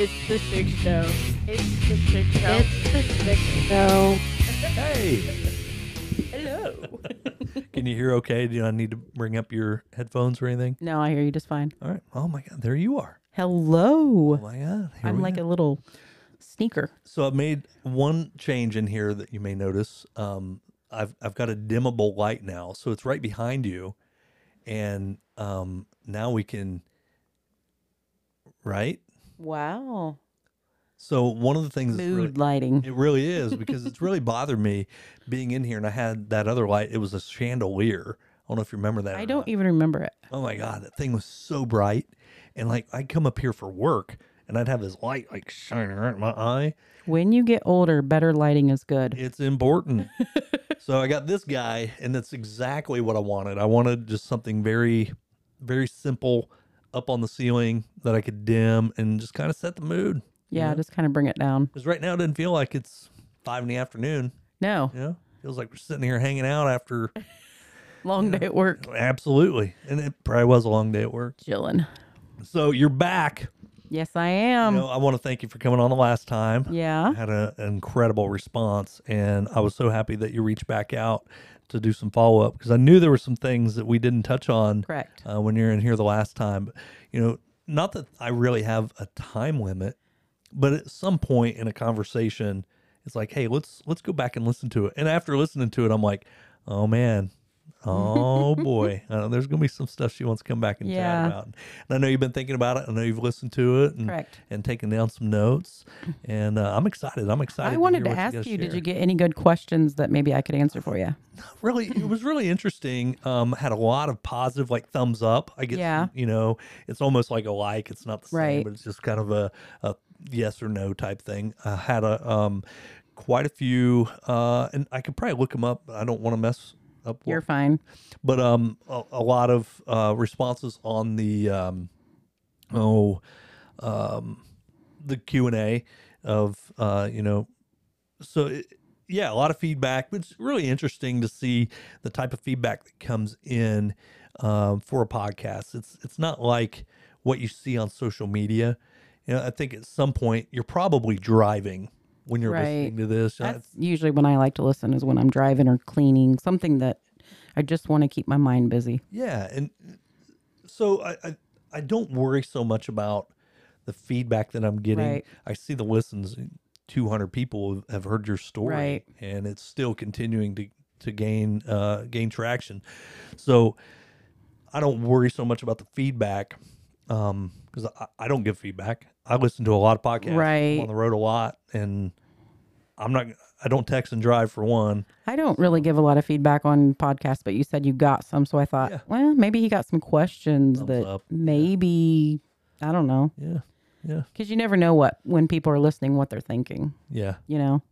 It's the Schick Show. It's the Schick Show. It's the Schick Show. Hey, Hello. can you hear okay? Do I need to bring up your headphones or anything? no, I hear you just fine. All right. Oh my God, there you are. Hello. Oh my God. here I'm we like go. a little sneaker. So I've made one change in here that you may notice. Um, I've I've got a dimmable light now, so it's right behind you, and um, now we can. Right. Wow. So one of the things Mood really, lighting. it really is because it's really bothered me being in here, and I had that other light. It was a chandelier. I don't know if you remember that. I don't not. even remember it. Oh my god, that thing was so bright, and like I'd come up here for work, and I'd have this light like shining right in my eye. When you get older, better lighting is good. It's important. so I got this guy, and that's exactly what I wanted. I wanted just something very, very simple up on the ceiling that I could dim and just kind of set the mood. Yeah, just kind of bring it down. Because right now it doesn't feel like it's five in the afternoon. No, You know, feels like we're sitting here hanging out after. long day at work. Absolutely, and it probably was a long day at work. Chilling. So you're back. Yes, I am. you know, I want to thank you for coming on the last time. yeah. had a, an incredible response and i was so happy that you reached back out to do some follow-up because i knew there were some things that we didn't touch on Correct. uh, when you're in here the last time but, you know not that i really have a time limit but at some point in a conversation it's like hey let's let's go back and listen to it and after listening to it i'm like oh man oh boy uh, there's gonna be some stuff she wants to come back and Yeah. chat about and i know you've been thinking about it i know you've listened to it and, Correct. and taken down some notes and uh, i'm excited i'm excited I to wanted to what ask guys you, did you get any good questions that maybe I could answer for you? really it was really interesting um had a lot of positive like thumbs up i get Yeah. you know it's almost like a like it's not the same Right. but it's just kind of a, a yes or no type thing i had a um quite a few uh and i could probably look them up but i don't want to mess up You're fine. but um a, a lot of uh responses on the um oh um the q&a of uh you know so it, yeah a lot of feedback but it's really interesting to see the type of feedback that comes in um, for a podcast. It's it's not like what you see on social media. You know i think at some point you're probably driving when you're Right. listening to this That's usually when I like to listen is when I'm driving or cleaning, something that I just want to keep my mind busy. Yeah, and so I, I I don't worry so much about the feedback that I'm getting. Right. I see the listens. 200 people have heard your story, Right. and it's still continuing to to gain uh, gain traction. So I don't worry so much about the feedback Um, because I, I don't give feedback. I listen to a lot of podcasts. I'm on the road a lot, and I'm not. I don't text and drive for one. I don't really give a lot of feedback on podcasts, but you said you got some, so I thought, Yeah. well, maybe he got some questions Thumbs that up. maybe I don't know, Yeah, yeah, because you never know what when people are listening what they're thinking. yeah, You know,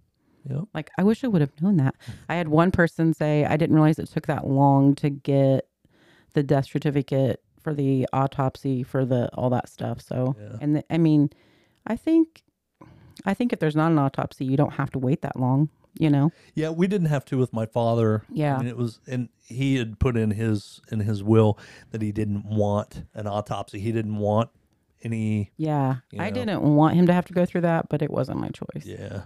yeah. like I wish I would have known that. I had one person say I didn't realize it took that long to get the death certificate for the autopsy for the all that stuff. So, Yeah. and the, I mean, I think, I think if there's not an autopsy, you don't have to wait that long. You know, Yeah, we didn't have to with my father. Yeah. I mean, it was, and he had put in his in his will that he didn't want an autopsy. He didn't want any. yeah. You I didn't want him to have to go through that, but it wasn't my choice. Yeah,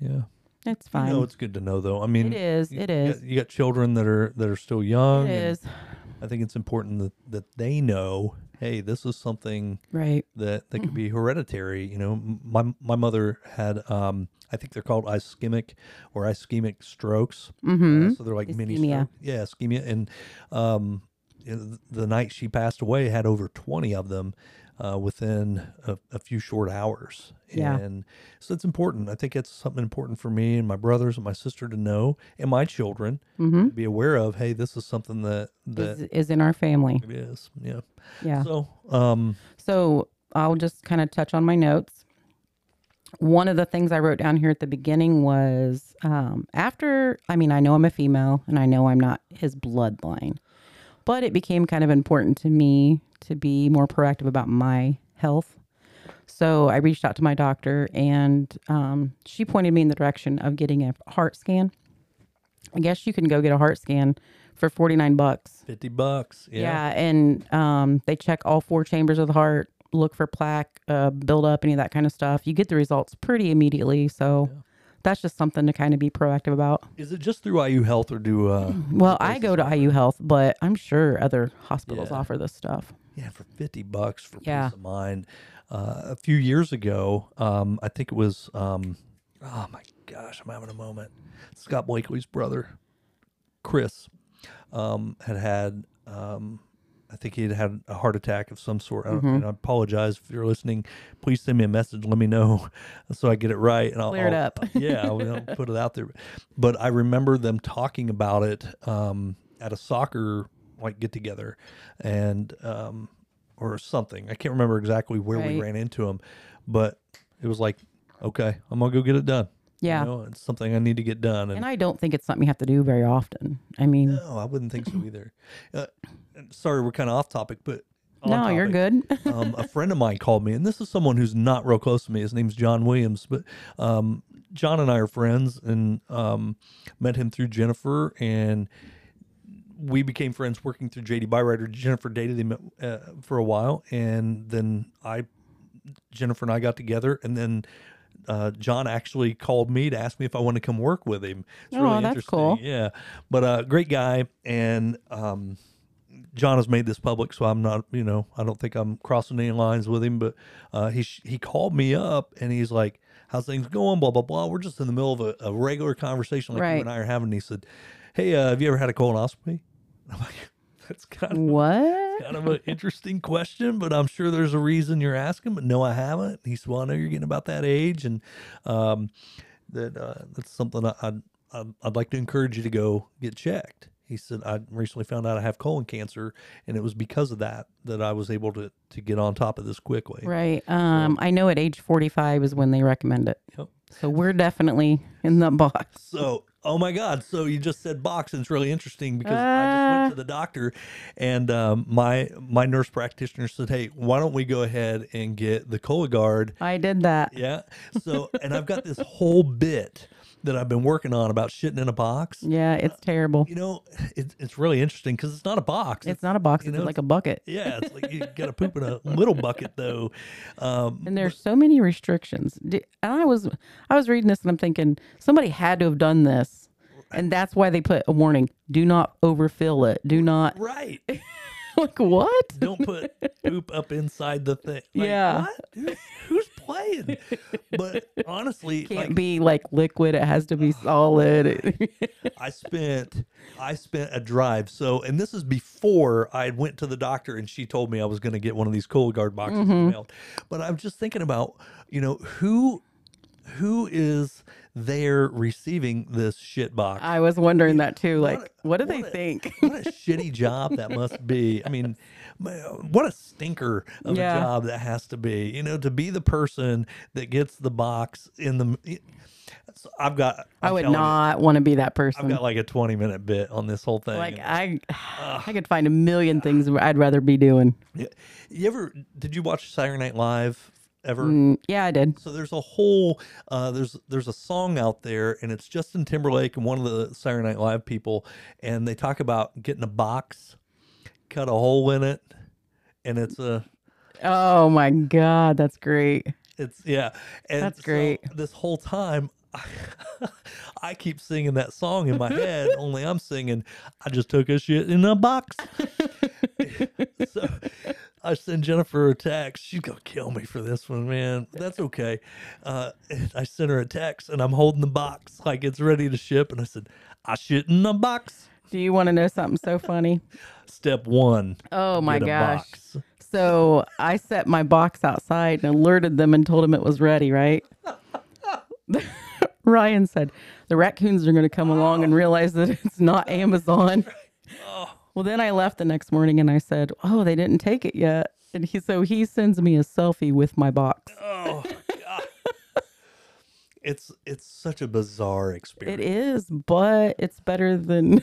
yeah. It's fine. I fine. know it's good to know though. I mean, it is. you- It you is. got- You got children that are that are still young. It and is. I think it's important that that they know, hey, this is something Right. that that could be hereditary. You know, my my mother had, um, I think they're called ischemic or ischemic strokes. Mm-hmm. Uh, so they're like mini Ischemia. stroke. Yeah, ischemia. And um, the night she passed away had over 20 of them uh, within a, a few short hours. Yeah. And so it's important. I think it's something important for me and my brothers and my sister to know and my children Mm-hmm. to be aware of. Hey, this is something that, that Is, is in our family. it is. Yeah. Yeah. So, um, So I'll just kind of touch on my notes. One of the things I wrote down here at the beginning was um, after, I mean, I know I'm a female and I know I'm not his bloodline, but it became kind of important to me to be more proactive about my health. So I reached out to my doctor and um, she pointed me in the direction of getting a heart scan. I guess you can go get a heart scan for 49 bucks. 50 bucks. Yeah. Yeah. and um, they check all four chambers of the heart, look for plaque uh, build up, any of that kind of stuff. You get the results pretty immediately. So that's just something to kind of be proactive about. Is it just through IU Health or do uh Well, I go to IU Health, but I'm sure other hospitals Yeah. offer this stuff. yeah for 50 bucks for Yeah. peace of mind uh, a few years ago um i think it was um oh my gosh i'm having a moment scott blakely's brother chris um had had um I think he had had a heart attack of some sort. I Mm-hmm. And I apologize if you're listening. Please send me a message. Let me know so I get it right. And I'll, Clear it I'll- up. yeah, I'll, I'll put it out there. But I remember them talking about it um, at a soccer like get together, and um, or something. I can't remember exactly where we ran into him, but it was like, okay, I'm gonna go get it done. Yeah. you know, it's something I need to get done. And, And I don't think it's something you have to do very often. I mean, no, I wouldn't think so either. Uh, and sorry, we're kind of off topic, but on no, you're topic. good. um, a friend of mine called me, and this is someone who's not real close to me. His name's John Williams, but um, John and I are friends, and um, met him through Jennifer, and we became friends working through JD Byrider. Jennifer dated him uh, for a while, and then I, Jennifer and I got together, and then. Uh, John actually called me to ask me if I want to come work with him. It's Oh, really that's interesting. cool. Yeah, but uh, great guy, and um, John has made this public, so I'm not, you know, I don't think I'm crossing any lines with him. But uh, he sh- he called me up and he's like, "How's things going?" Blah blah blah. We're just in the middle of a, a regular conversation like you and I are having. And He said, "Hey, uh, have you ever had a colonoscopy?" I'm like, "That's kind of what? kind of an interesting question, but I'm sure there's a reason you're asking. But no, I haven't." He said, "Well, I know you're getting about that age, and um, that uh, that's something I, I'd, I'd I'd like to encourage you to go get checked." He said, "I recently found out I have colon cancer, and it was because of that that I was able to to get on top of this quickly." Right. Um, I know at age 45 is when they recommend it. Yep. So we're definitely in the box. So, oh my God! So you just said box, and it's really interesting because I just went to the doctor, and um, my my nurse practitioner said, "Hey, why don't we go ahead and get the Cologuard?" I did that. Yeah. So, and I've got this whole bit that I've been working on about shitting in a box. Yeah, it's terrible. You know, it's it's really interesting because it's not a box. It's not a box, it's know, like a bucket. yeah, it's like you got to poop in a little bucket though. Um, And there's so many restrictions. And I was I was reading this and I'm thinking somebody had to have done this. And that's why they put a warning. Do not overfill it. Do not right. like what? Don't put poop up inside the thing. Like, Yeah. What? Who's, who's playing? But honestly, it Can't like, be like liquid. It has to be solid. I spent I spent a drive. So, and this is before I went to the doctor and she told me I was going to get one of these Cologuard boxes Mm-hmm. mailed. But I'm just thinking about, you know, who who is there receiving this shit box? I was wondering that too. Like, What what, a- do they what a- think? what a shitty job that must be. I mean, what a stinker of Yeah. a job that has to be. You know, to be the person that gets the box in the. So I've got. I I'm would telling you, not want to be that person. I've got like a 20 minute bit on this whole thing. like I, I could find a million things I'd rather be doing. You ever did you watch Saturday Night Live ever? Mm, yeah, I did. So there's a whole uh, there's there's a song out there, and it's Justin Timberlake and one of the Saturday Night Live people, and they talk about getting a box, cut a hole in it, and it's a Oh my god, that's great. it's yeah, and That's so great. this whole time. I keep singing that song in my head, only I'm singing, I just took a shit in a box. so I send Jennifer a text. She's gonna kill me for this one, man. That's okay. Uh, I sent her a text, and I'm holding the box like it's ready to ship. And I said, "I shit in the box." Do you want to know something so funny? Step one. Oh my gosh. box. So I set my box outside and alerted them and told them it was ready, right? Ryan said, The raccoons are going to come along and realize that it's not Amazon. Well, then I left the next morning and I said, Oh, they didn't take it yet. And he, so he sends me a selfie with my box. Oh God. It's it's such a bizarre experience. It is, but it's better than.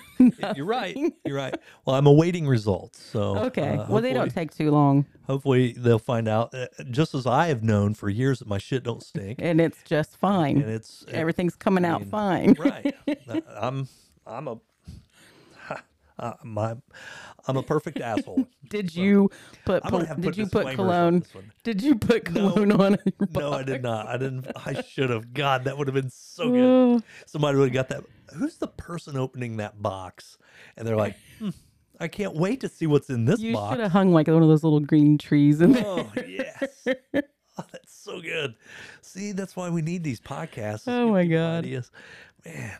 You're right. You're right. Well, I'm awaiting results. So okay. uh, well, they don't take too long Hopefully they'll find out. uh, Just as I have known for years that my shit don't stink, and it's just fine. and it's Everything's coming out mean, fine. right. I'm I'm a uh, my I'm a perfect asshole. did you put? I'm gonna pol- have did you put disclaimers on cologne? Did you put No. cologne on? No, I did not. I didn't. I should have. God, that would have been so good. Somebody would have got that. Who's the person opening that box? And they're like, hmm, I can't wait to see what's in this you box. should have hung like one of those little green trees in there. Oh yes. Oh, that's so good. See, that's why we need these podcasts. Oh my God. Ideas. Man.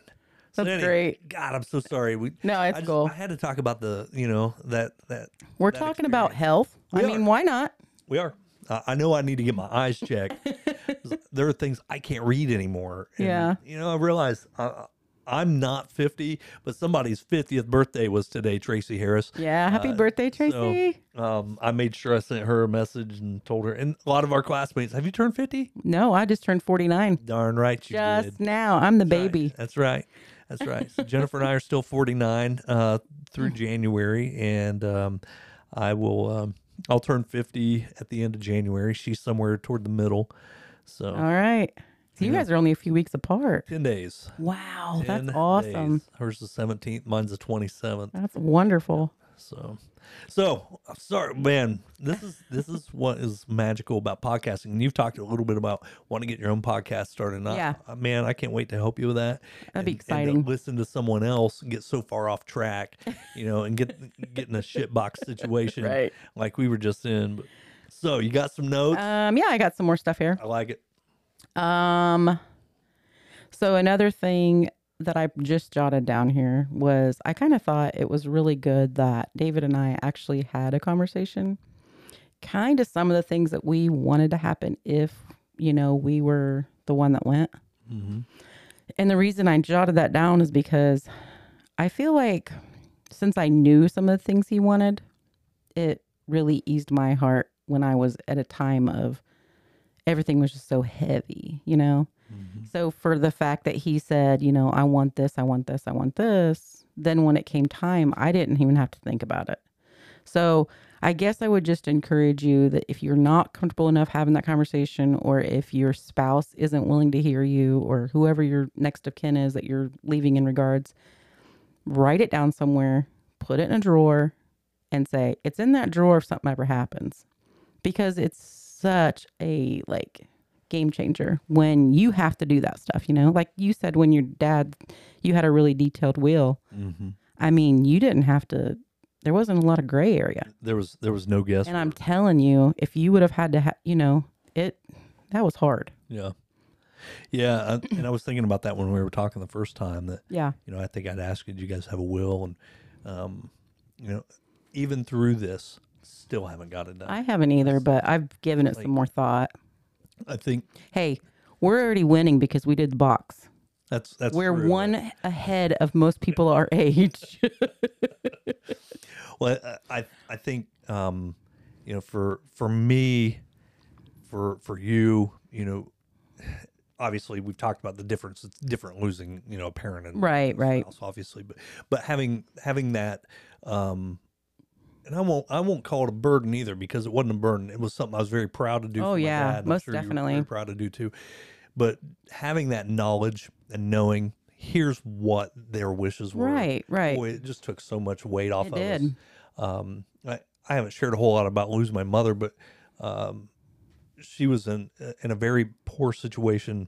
So That's anyway, great. God, I'm so sorry. We No, it's I just- cool. I had to talk about the, you know, that that We're that talking about experience. health. I We mean, why not? we are. Uh, I know I need to get my eyes checked. there are things I can't read anymore. And, Yeah. You know, I realize uh, I'm not 50, but somebody's 50th birthday was today, Tracy Harris. Yeah. Happy Uh, birthday, Tracy. So um, I made sure I sent her a message and told her. And a lot of our classmates, have you turned 50? no, I just turned 49 Darn right you just did. now. I'm the That's right. baby. That's right. That's right. So Jennifer and I are still 49 uh, through January, and um, I will. Um, I'll turn 50 at the end of January. She's somewhere toward the middle. So All right. So you Yeah. guys are only a few weeks apart. 10 days. Wow, 10 that's awesome. days. Hers the 17th, mine's the 27th. That's wonderful. So, so I'm sorry, man. This is this is what is magical about podcasting. And you've talked a little bit about wanting to get your own podcast started. And I- Yeah. uh, man, I can't wait to help you with that. That'd be and- and to exciting. listen to someone else get so far off track, you know, and get get in a shitbox situation Right. like we were just in. But, so you got some notes? Um, yeah, I got some more stuff here. I like it. Um, so another thing that I just jotted down here was I kind of thought it was really good that David and I actually had a conversation. Kind of some of the things that we wanted to happen if, you know, we were the one that went. Mm-hmm. And the reason I jotted that down is because I feel like since I knew some of the things he wanted, it really eased my heart when I was at a time of everything was just so heavy, you know? Mm-hmm. So for the fact that he said, you know, I want this, I want this, I want this, then when it came time, I didn't even have to think about it. So I guess I would just encourage you that if you're not comfortable enough having that conversation, or if your spouse isn't willing to hear you, or whoever your next of kin is that you're leaving in regards, write it down somewhere, put it in a drawer, and say, it's in that drawer if something ever happens. Because it's such a like game changer when you have to do that stuff, you know? Like you said when your dad you had a really detailed will. Mm-hmm. I mean, you didn't have to there wasn't a lot of gray area. There was there was no guess. And I'm telling you, if you would have had to ha- you know, it that was hard. yeah, yeah. uh, And I was thinking about that when we were talking the first time. That Yeah. you know, I think I'd ask you, do you guys have a will? And, um, you know, even through this, still haven't got it done. I haven't either, but I've given it Like- some more thought. I think Hey, we're already winning because we did the box. that's, that's, we're true. one ahead of most people our age. Well, I, I, I think, um, you know, for, for me, for, for you, you know, obviously we've talked about the difference. It's different losing, you know, a parent and Right, right. spouse, obviously, but, but having, having that, um, and I won't, I won't call it a burden either because it wasn't a burden. It was something I was very proud to do. Oh, for my yeah, dad, and I'm most sure definitely. very proud to do too. But having that knowledge and knowing here's what their wishes were, right, right. boy, it just took so much weight off It of did. us. Um, I, I haven't shared a whole lot about losing my mother, but um, she was in in a very poor situation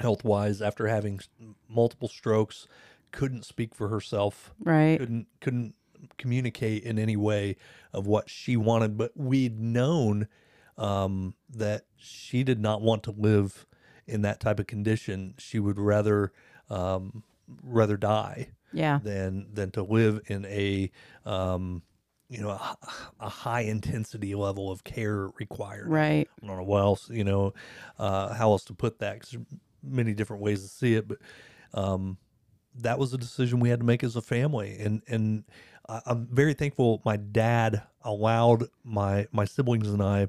health wise after having multiple strokes. Couldn't speak for herself. Right. Couldn't couldn't communicate in any way of what she wanted. But we'd known um, that she did not want to live in that type of condition. She would rather um, rather die Yeah. than than to live in a um, you know a, a high intensity level of care required. Right. I don't know what else you know uh, how else to put that because many different ways to see it, but um, that was a decision we had to make as a family, and and I, I'm very thankful my dad allowed my my siblings and I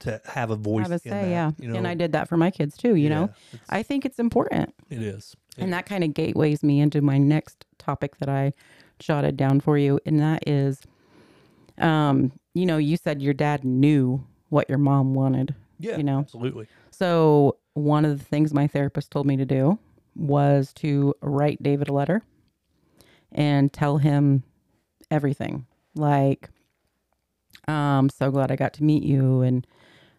to have a voice. Have say, that, yeah. You know, and I did that for my kids too, you know? yeah, it's- I think it's important. it is. And that kind of gateways me into my next topic that I jotted down for you. And that is, um, you know, you said your dad knew what your mom wanted. yeah, you know. absolutely. So one of the things my therapist told me to do was to write David a letter and tell him everything. Like Um, so glad I got to meet you, and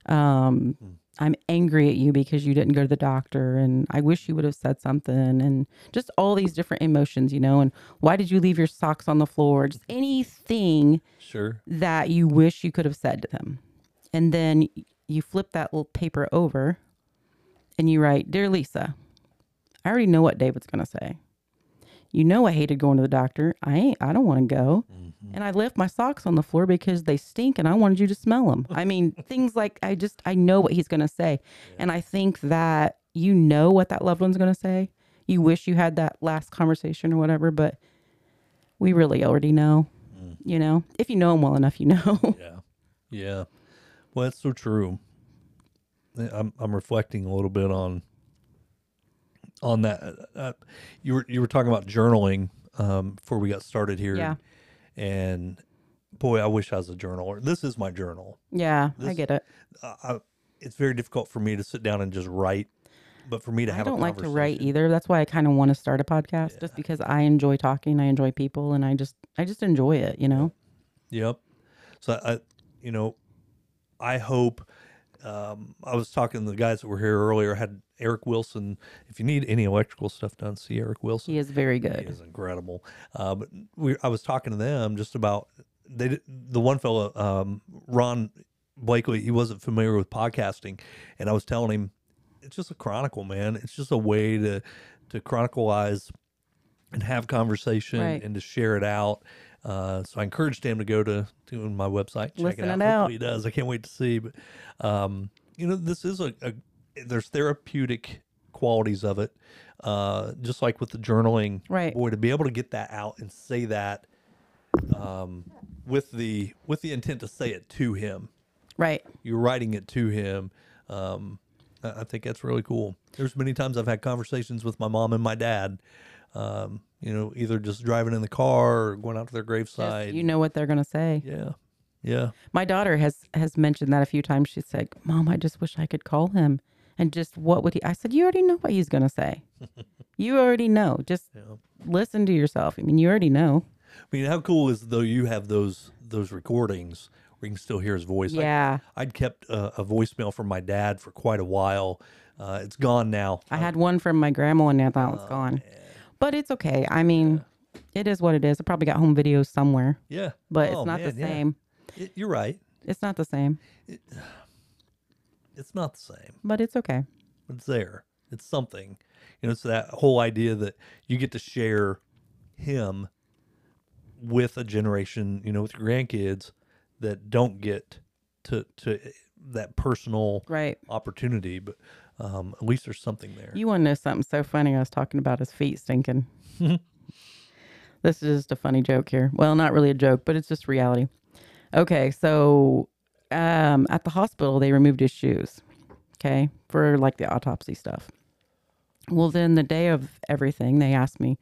um, Hmm. I'm angry at you because you didn't go to the doctor, and I wish you would have said something, and just all these different emotions, you know. And why did you leave your socks on the floor? Just anything Sure. that you wish you could have said to them. And then you flip that little paper over and you write, Dear Lisa, I already know what David's going to say. You know I hated going to the doctor. I ain't, I don't want to go. Mm-hmm. And I left my socks on the floor because they stink and I wanted you to smell them. I mean, things like I just, I know what he's going to say. And I think that you know what that loved one's going to say. You wish you had that last conversation or whatever, but we really already know, mm. you know, if you know him well enough, you know. Yeah. Yeah. Well, that's so true. I'm I'm reflecting a little bit on on that. Uh, you were you were talking about journaling um, before we got started here. Yeah. And boy, I wish I was a journaler. This is my journal. Yeah, I get it. Uh, I, it's very difficult for me to sit down and just write, but for me to have I don't like to write either. That's why I kind of want to start a podcast, just because I enjoy talking, I enjoy people, and I just, I just enjoy it. You know. Yep. So I, you know, I hope. Um, I was talking to the guys that were here earlier. Had Eric Wilson. If you need any electrical stuff done, see Eric Wilson. He is very good. He is incredible. Uh, but we, I was talking to them just about they. The one fellow, um, Ron Blakely, he wasn't familiar with podcasting, and I was telling him it's just a chronicle, man. It's just a way to to chronicleize and have conversation Right. and to share it out. Uh, so I encouraged him to go to to my website, check Listen it out. it out. Hopefully he does. I can't wait to see. But um, you know, this is a, a there's therapeutic qualities of it. Uh, just like with the journaling, Right. Boy, to be able to get that out and say that um, with the with the intent to say it to him, Right. you're writing it to him. Um, I I think that's really cool. There's many times I've had conversations with my mom and my dad. Um, you know, either just driving in the car or going out to their Just- graveside. you know what they're gonna say. yeah, yeah, My daughter has has mentioned that a few times. She's like, "Mom, I just wish I could call him." And just what would he? I said, "You already know what he's gonna say. you already know. Just yeah. listen to yourself. I mean, you already know." I mean, how cool is though you have those those recordings where you can still hear his voice? Yeah. I'd kept a, a voicemail from my dad for quite a while. Uh, it's gone now. I had one from my grandma and I thought it was gone. But it's okay. I mean, it is what it is. I probably got home videos somewhere, Yeah, but Oh, it's not man, the yeah. same. It- you're right. It's not the same, It's not the same, but it's okay. it's there. It's something. You know, it's that whole idea that you get to share him with a generation, you know, with your grandkids that don't get to to that personal Right. opportunity. But um, at least there's something there. You want to know something so funny? I was talking about his feet stinking. this is just a funny joke here. Well, not really a joke, but it's just reality. Okay, so um, at the hospital, they removed his shoes, okay, for like the autopsy stuff. Well, then the day of everything, they asked me,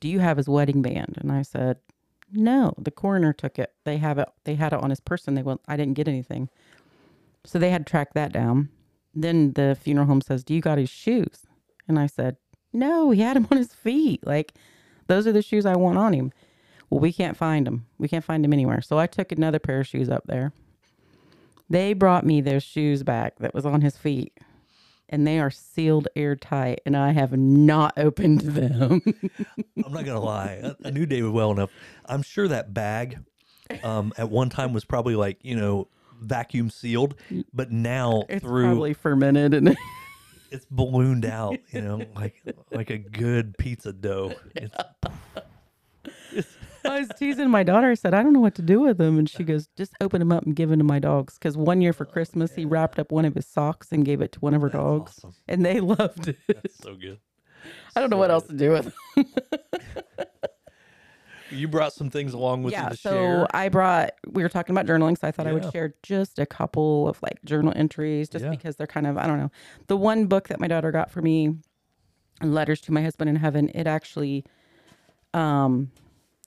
Do you have his wedding band? And I said, No, the coroner took it. They have it, they had it on his person. They went, I didn't get anything. So they had to track that down. Then the funeral home says, Do you got his shoes? And I said, No, he had them on his feet. Like, those are the shoes I want on him. Well, we can't find them. We can't find them anywhere. So I took another pair of shoes up there. They brought me those shoes back that was on his feet. And they are sealed airtight, and I have not opened them. I'm not gonna lie. I, I knew David well enough. I'm sure that bag um, at one time was probably like you know vacuum sealed, but now it's through probably fermented and it's ballooned out. You know, like like a good pizza dough. It's, I was teasing my daughter. I said, I don't know what to do with them. And she goes, just open them up and give them to my dogs. Because one year for Christmas, he wrapped up one of his socks and gave it to one of her dogs. awesome. And they loved it. That's so good. I don't know what else to do with them. You brought some things along with you to So share. I brought, we were talking about journaling. So I thought I Yeah. would share just a couple of like journal entries just Yeah. because they're kind of, I don't know. The one book that my daughter got for me, Letters to My Husband in Heaven, it actually um,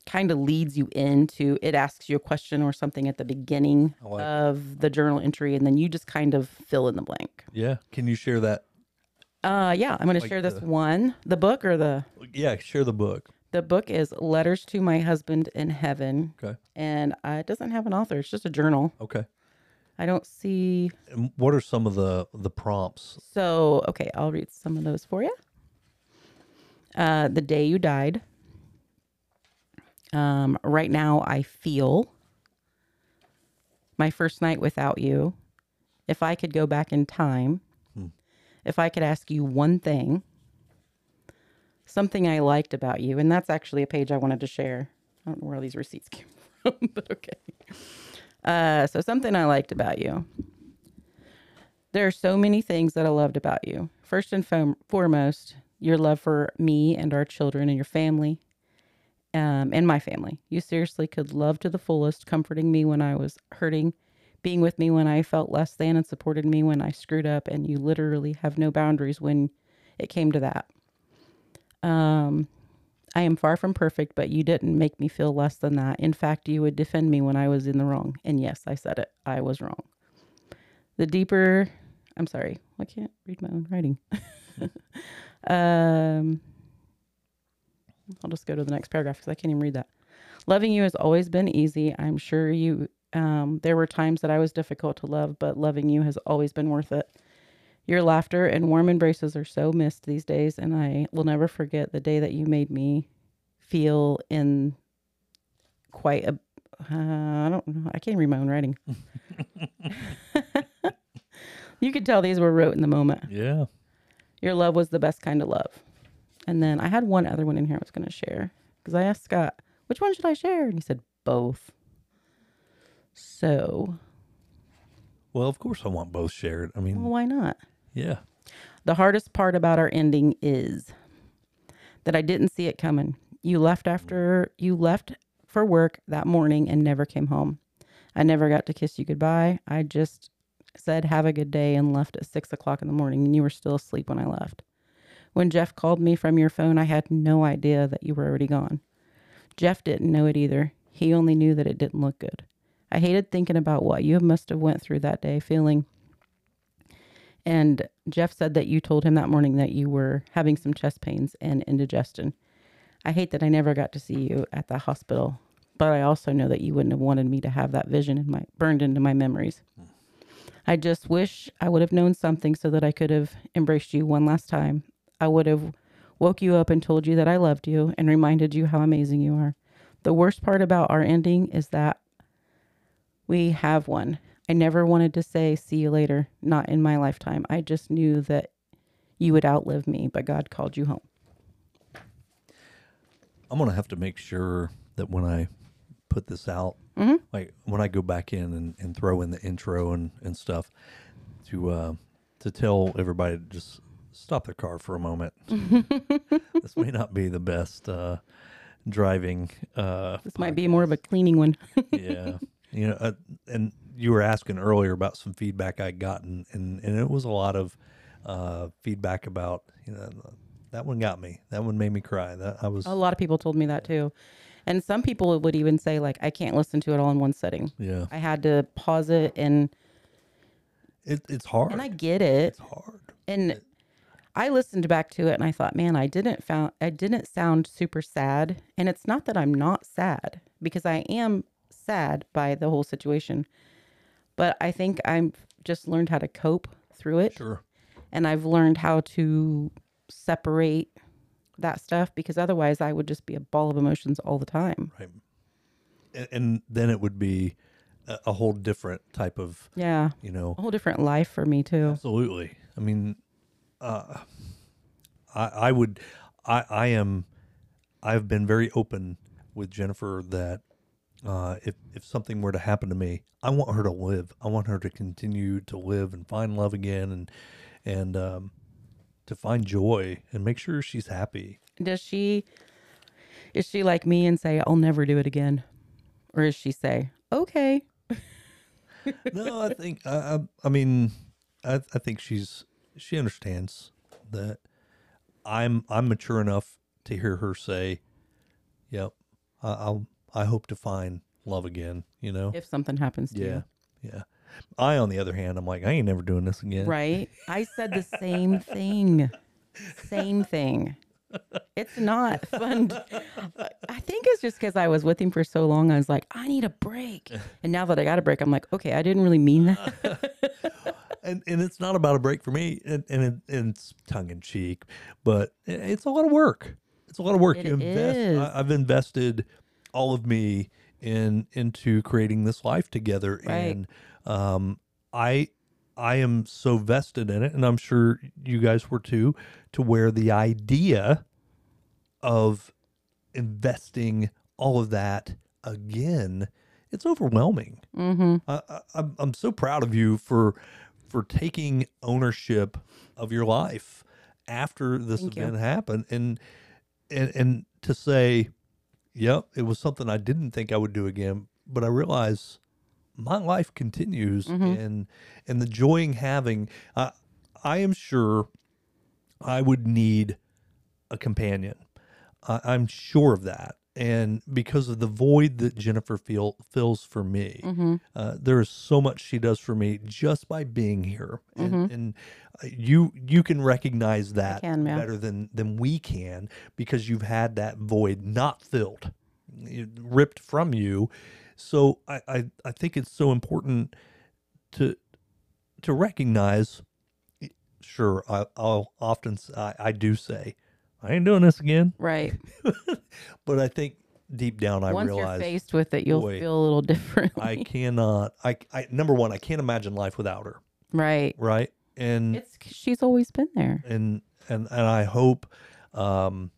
kind of leads you into it asks you a question or something at the beginning like of the journal entry and then you just kind of fill in the blank Yeah. Can you share that? uh yeah i'm going to Like share this the- one the book or the Yeah, share the book. The book is Letters to My Husband in Heaven, Okay. and uh, it doesn't have an author. It's just a journal. Okay. I don't see. And what are some of the the prompts? So, okay, I'll read some of those for you. Uh, the day you died. Um, right now, I feel my first night without you. If I could go back in time, if I could ask you one thing, something I liked about you, and that's actually a page I wanted to share. I don't know where all these receipts came from, but okay. Uh, so, something I liked about you. There are so many things that I loved about you. First and foremost, your love for me and our children and your family, um, and my family. You seriously could love to the fullest, comforting me when I was hurting, being with me when I felt less than, and supported me when I screwed up. And you literally have no boundaries when it came to that. Um, I am far from perfect, but you didn't make me feel less than that. In fact, you would defend me when I was in the wrong. And yes, I said it. I was wrong. The deeper, I'm sorry, I can't read my own writing. um, I'll just go to the next paragraph because I can't even read that. Loving you has always been easy. I'm sure you, um, there were times that I was difficult to love, but loving you has always been worth it. Your laughter and warm embraces are so missed these days, and I will never forget the day that you made me feel in quite a. Uh, I don't know. I can't read my own writing. you could tell these were wrote in the moment. Yeah. Your love was the best kind of love. And then I had one other one in here I was going to share because I asked Scott, which one should I share? And he said, both. So, Well, of course I want both shared. I mean, well, why not? yeah. The hardest part about our ending is that I didn't see it coming. You left after you left for work that morning and never came home. I never got to kiss you goodbye. I just said, Have a good day, and left at six o'clock in the morning, and you were still asleep when I left. When Jeff called me from your phone, I had no idea that you were already gone. Jeff didn't know it either. He only knew that it didn't look good. I hated thinking about what you must have went through that day, feeling and Jeff said that you told him that morning that you were having some chest pains and indigestion. I hate that I never got to see you at the hospital, but I also know that you wouldn't have wanted me to have that vision in my burned into my memories. Hmm. I just wish I would have known something so that I could have embraced you one last time. I would have woke you up and told you that I loved you and reminded you how amazing you are. The worst part about our ending is that we have one. I never wanted to say, see you later, not in my lifetime. I just knew that you would outlive me, but God called you home. I'm gonna have to make sure that when I put this out, Mhm. like when I go back in and, and throw in the intro and, and stuff, to uh, to tell everybody to just stop the car for a moment. this may not be the best uh, driving. Uh, This might be more of a cleaning one. yeah, you know, uh, and you were asking earlier about some feedback I'd gotten, and and it was a lot of uh, feedback about you know that one got me, that one made me cry. That I was a lot of people told me that too. And some people would even say, like, I can't listen to it all in one setting. yeah, I had to pause it and it, it's hard. and I get it. it's hard. And I listened back to it and I thought, man, I didn't found I didn't sound super sad. And it's not that I'm not sad because I am sad by the whole situation. But I think I've just learned how to cope through it. Sure. And I've learned how to separate that stuff because otherwise I would just be a ball of emotions all the time. Right. And, and then it would be a, a whole different type of, Yeah. you know, A whole different life for me too. Absolutely. I mean, uh, I I would I I am I've been very open with Jennifer that uh, if if something were to happen to me, I want her to live. I want her to continue to live and find love again and and um, to find joy and make sure she's happy. Does she is she like me and say I'll never do it again? Or does she say, "Okay, no, I think I, I, I mean, I, I think she's she understands that I'm I'm mature enough to hear her say, "Yep, I, I'll I hope to find love again." You know, if something happens to yeah, yeah. I, on the other hand, I'm like, I ain't never doing this again. Right? I said the same thing. Same thing. It's not fun. I think it's just because I was with him for so long. I was like, I need a break. And now that I got a break, I'm like, okay, I didn't really mean that. and and it's not about a break for me, and and, it, and it's tongue in cheek, but it's a lot of work. It's a lot of work. It you invest. is. I, I've invested all of me in into creating this life together, Right. and um, I I am so vested in it, and I'm sure you guys were too, to where the idea of investing all of that again, it's overwhelming. mm-hmm. I, I'm so proud of you for for taking ownership of your life after this Thank you. event happened, and and and to say, yep, it was something I didn't think I would do again, but I realize my life continues, Mhm. and and the joy in having, I I am sure I would need a companion. I, I'm sure of that. And because of the void that Jennifer feel, fills for me, Mm-hmm. uh, there is so much she does for me just by being here, and, Mhm. and uh, you you can recognize that can, yeah. better than than we can because you've had that void not filled, ripped from you. So I, I I think it's so important to to recognize. Sure, I, I'll often I do say I ain't doing this again, Right. but I think deep down I Once realize you're faced with it, you'll boy, feel a little different. I cannot. I, I number one, I can't imagine life without her. right. Right, and It's she's always been there. and and and I hope, um,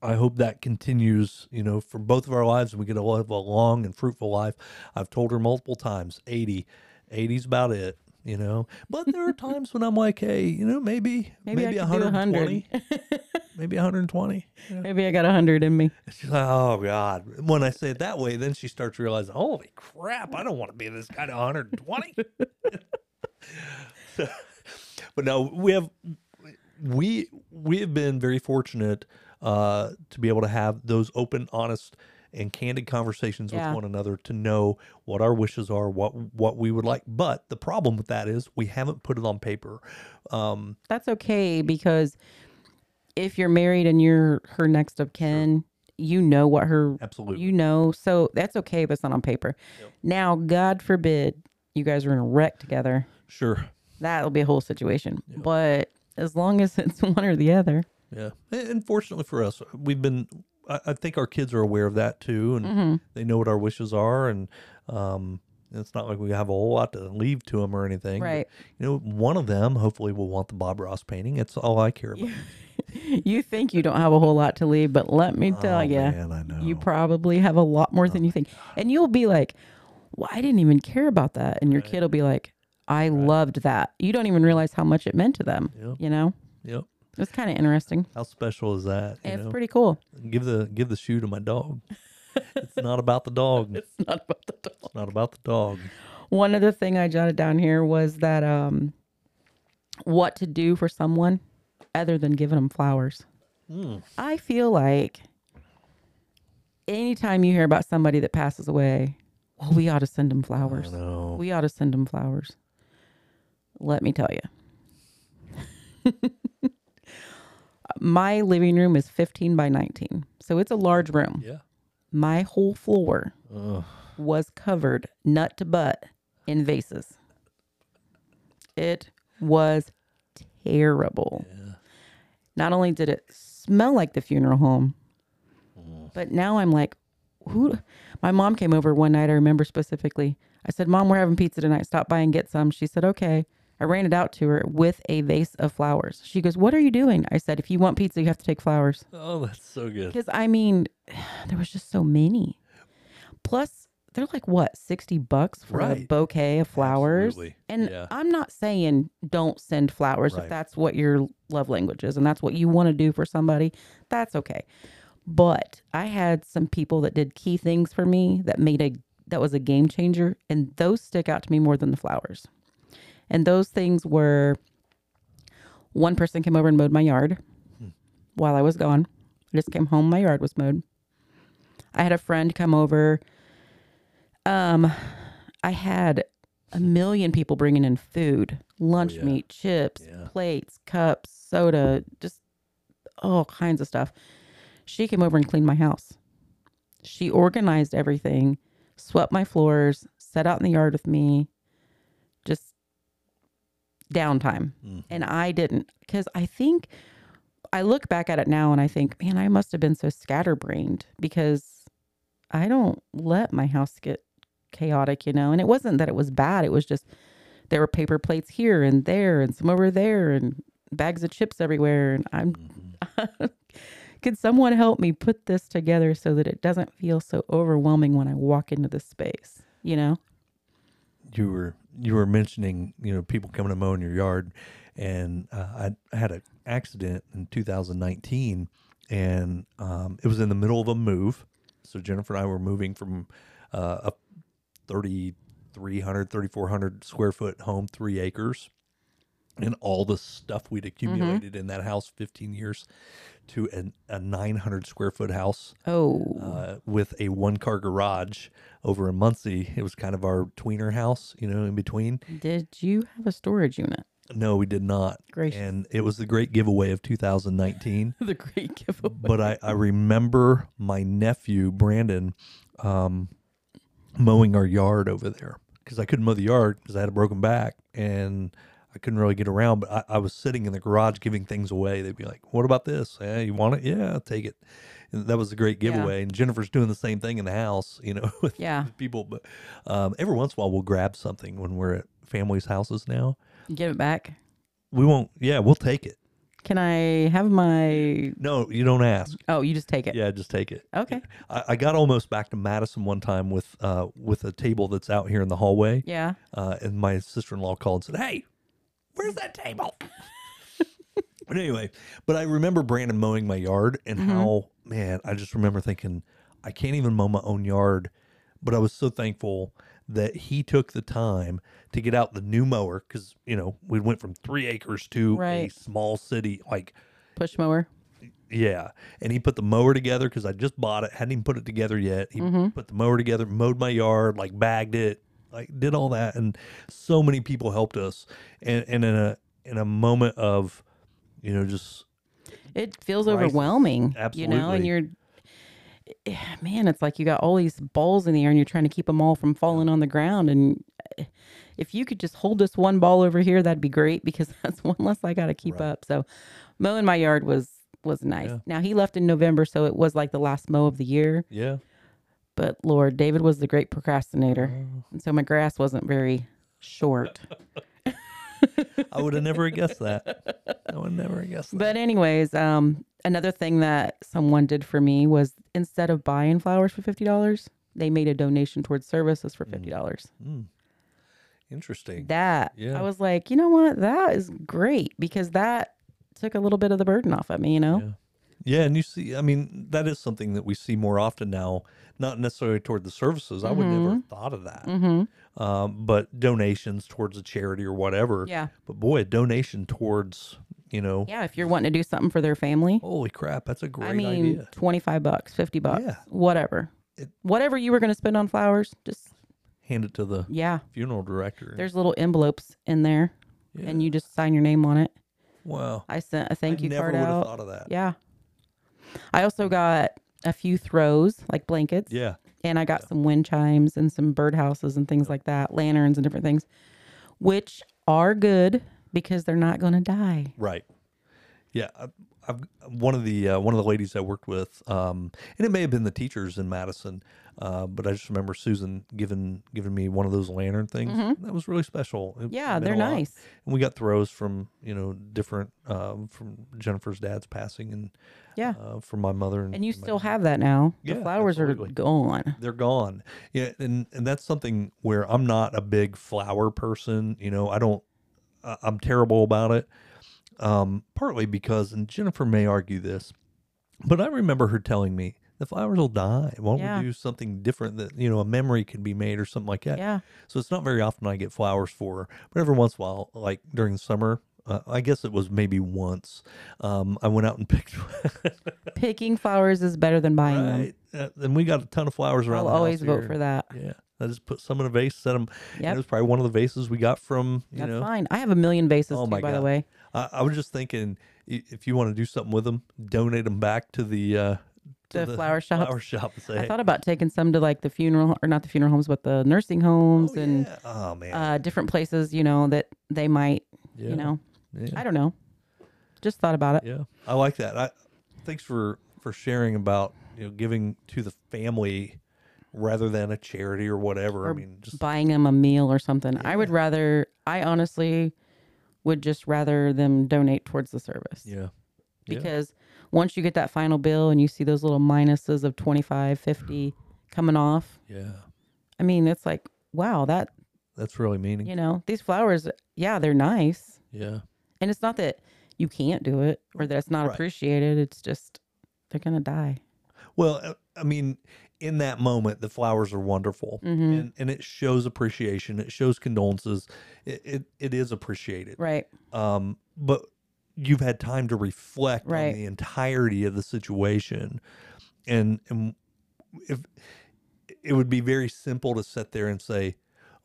I hope that continues. You know, for both of our lives, and we get to live a long and fruitful life. I've told her multiple times, 80, 80's about it. You know, but there are times when I'm like, hey, you know, maybe Maybe, maybe, I could do a 120, hundred. maybe 120. you know? Maybe I got hundred in me. She's like, oh God. When I say it that way, then she starts realizing, holy crap, I don't want to be this kind of 120. but no, we have we we have been very fortunate uh, to be able to have those open, honest, and candid conversations Yeah. with one another to know what our wishes are, what what we would like. But the problem with that is we haven't put it on paper. Um, That's okay because if you're married and you're her next of kin, you know what her absolutely. you know. So that's okay if it's not on paper. Yep. Now, God forbid you guys are in a wreck together. sure. That'll be a whole situation. Yeah. But as long as it's one or the other. Yeah, and fortunately for us, we've been. I, I think our kids are aware of that too, and hmm they know what our wishes are, and um, it's not like we have a whole lot to leave to them or anything. but, Right. you know, one of them hopefully will want the Bob Ross painting. It's all I care about. You think you don't have a whole lot to leave, but let me tell oh, you, man, I know. you probably have a lot more than you think. And you'll be like, well, I didn't even care about that. And your Right. kid will be like, I loved that. You don't even realize how much it meant to them. Yep. You know, Yep. It's kind of interesting. How special is that? You And know? it's pretty cool. give the give the shoe to my dog. it's not about the dog. It's It's not about the dog. It's not about the dog. One other thing I jotted down here was that um, what to do for someone other than giving them flowers. Mm. I feel like anytime you hear about somebody that passes away, well, we ought to send them flowers. We ought to send them flowers. Let me tell you. My living room is 15 by 19. So it's a large room. yeah. My whole floor Ugh. was covered nut to butt in vases. It was terrible. Yeah. Not only did it smell like the funeral home, Mm. but now I'm like, who? My mom came over one night. I remember specifically. I said, Mom, we're having pizza tonight. Stop by and get some. She said, Okay. I ran it out to her with a vase of flowers. She goes, What are you doing? I said, If you want pizza, you have to take flowers. Oh, that's so good. Because I mean, there was just so many. Plus, they're like what, 60 bucks for a bouquet of flowers? Absolutely. And yeah. I'm not saying don't send flowers Right. if that's what your love language is and that's what you want to do for somebody. That's okay. But I had some people that did key things for me that made a that was a game changer and those stick out to me more than the flowers. And those things were one person came over and mowed my yard Hmm. while I was gone. I just came home, my yard was mowed. I had a friend come over. Um, I had a million people bringing in food, lunch yeah. meat, chips, Yeah. plates, cups, soda, just all kinds of stuff. She came over and cleaned my house. She organized everything, swept my floors, set out in the yard with me, downtime. Mhm. And I didn't because I think I look back at it now and I think, man, I must have been so scatterbrained because I don't let my house get chaotic, you know. And it wasn't that it was bad, it was just there were paper plates here and there and some over there and bags of chips everywhere. And I'm, Mhm. could someone help me put this together so that it doesn't feel so overwhelming when I walk into the space, you know? You were you were mentioning you know people coming to mow in your yard, and uh, I, had an accident in 2019, and um, it was in the middle of a move. So Jennifer and I were moving from uh, a 3,300, 3,400 square foot home, three acres, and all the stuff we'd accumulated in that house 15 years to an, a 900 square foot house Oh, uh, with a one car garage over in Muncie. It was kind of our tweener house, you know, in between. did you have a storage unit? No, we did not. Gracious. And it was the great giveaway of 2019. the great giveaway. but I, I remember my nephew, Brandon, um, mowing our yard over there because I couldn't mow the yard because I had a broken back and I couldn't really get around. But I, I was sitting in the garage giving things away. They'd be like, What about this? Yeah, you want it? Yeah, I'll take it. And that was a great Yeah. giveaway. And Jennifer's doing the same thing in the house, you know, with Yeah. people. But um, every once in a while, we'll grab something when we're at families' houses now. Give it back. We won't, yeah, we'll take it. Can I have my? No, you don't ask. Oh, you just take it. Yeah, just take it. Okay. I, I got almost back to Madison one time with uh, with a table that's out here in the hallway, Yeah. uh, and my sister in law called and said, "Hey, where's that table?" but anyway, but I remember Brandon mowing my yard and Mm-hmm. how man, I just remember thinking, I can't even mow my own yard, but I was so thankful that he took the time to get out the new mower because you know we went from three acres to a small city like Push mower. yeah, and he put the mower together because I just bought it, hadn't even put it together yet. He Mm-hmm. put the mower together, mowed my yard, like bagged it, like did all that, and so many people helped us. And and in a in a moment of, you know, just It feels Crisis. overwhelming. Absolutely. you know, and you're. eh, Man, it's like you got all these balls in the air and you're trying to keep them all from falling on the ground. And eh, if you could just hold this one ball over here, that'd be great because that's one less I got to keep Right. up. So, mowing my yard was was nice. Yeah. Now he left in November, so it was like the last mow of the year. yeah, But Lord, David was the great procrastinator, Oh. and so my grass wasn't very short. I would have never guessed that. I would never have guessed that. But anyways, um, another thing that someone did for me was instead of buying flowers for fifty dollars, they made a donation towards services for fifty dollars. Mm. Interesting. That Yeah. I was like, you know what, that is great because that took a little bit of the burden off of me. You know, Yeah. Yeah, and you see, I mean, that is something that we see more often now. Not necessarily toward the services. I would never have thought of that. mm-hmm. Um, but donations towards a charity or whatever. yeah, But boy, a donation towards, you know, yeah. If you're wanting to do something for their family, holy crap, that's a great I mean, idea. twenty five bucks, fifty bucks, Yeah. whatever, It- whatever you were going to spend on flowers, just Hand it to the yeah. funeral director. There's little envelopes in there, yeah. and you just sign your name on it. wow. I sent a thank you card. I you never card would have out. thought of that. Yeah. I also got a few throws, like blankets, Yeah. and I got some wind chimes and some birdhouses and things like that, lanterns and different things, which are good because they're not going to die. Right. Yeah. Uh, I've one of the uh, one of the ladies I worked with, um, and it may have been the teachers in Madison, uh, but I just remember Susan giving giving me one of those lantern things. That was really special. It Mm-hmm. Yeah, they're nice. And we got throws from you know different um, from Jennifer's dad's passing and Yeah. uh, from my mother and, And you my- still have that now. The Yeah, flowers absolutely. are gone. they're gone. Yeah, and and that's something where I'm not a big flower person. You know, I don't. I'm terrible about it. Um, partly because, and Jennifer may argue this, but I remember her telling me the flowers will die. Why don't Yeah. we do something different that you know a memory can be made or something like that? Yeah. So it's not very often I get flowers for her, but every once in a while, like during the summer. Uh, I guess it was maybe once. Um, I went out and picked. Picking flowers is better than buying them. right, uh, and we got a ton of flowers around. I'll the house always vote here. for that. Yeah, I just put some in a vase, set them. Yep. It was probably one of the vases we got from you That's know. fine. I have a million vases Oh too, my by the way. I, I was just thinking, if you want to do something with them, donate them back to the uh, to The flower shop? Flower shop. Say, I thought about taking some to like the funeral or not the funeral homes, but the nursing homes oh, and yeah. oh uh, different places, you know, that they might, yeah, you know, yeah. I don't know. Just thought about it. Yeah, I like that. I thanks for for sharing about you know giving to the family rather than a charity or whatever. I mean, just Buying them a meal or something. I would rather, I honestly would just rather them donate towards the service. yeah, yeah. because once you get that final bill and you see those little minuses of 25 50 coming off yeah, i mean it's like wow that that's really meaningful. you know these flowers yeah they're nice Yeah, and it's not that you can't do it or that it's not Right. appreciated it's just they're gonna die well, uh, I mean, in that moment, the flowers are wonderful, Mhm. and and it shows appreciation. It shows condolences. It it, it is appreciated. right um, but you've had time to reflect Right. on the entirety of the situation and and if it would be very simple to sit there and say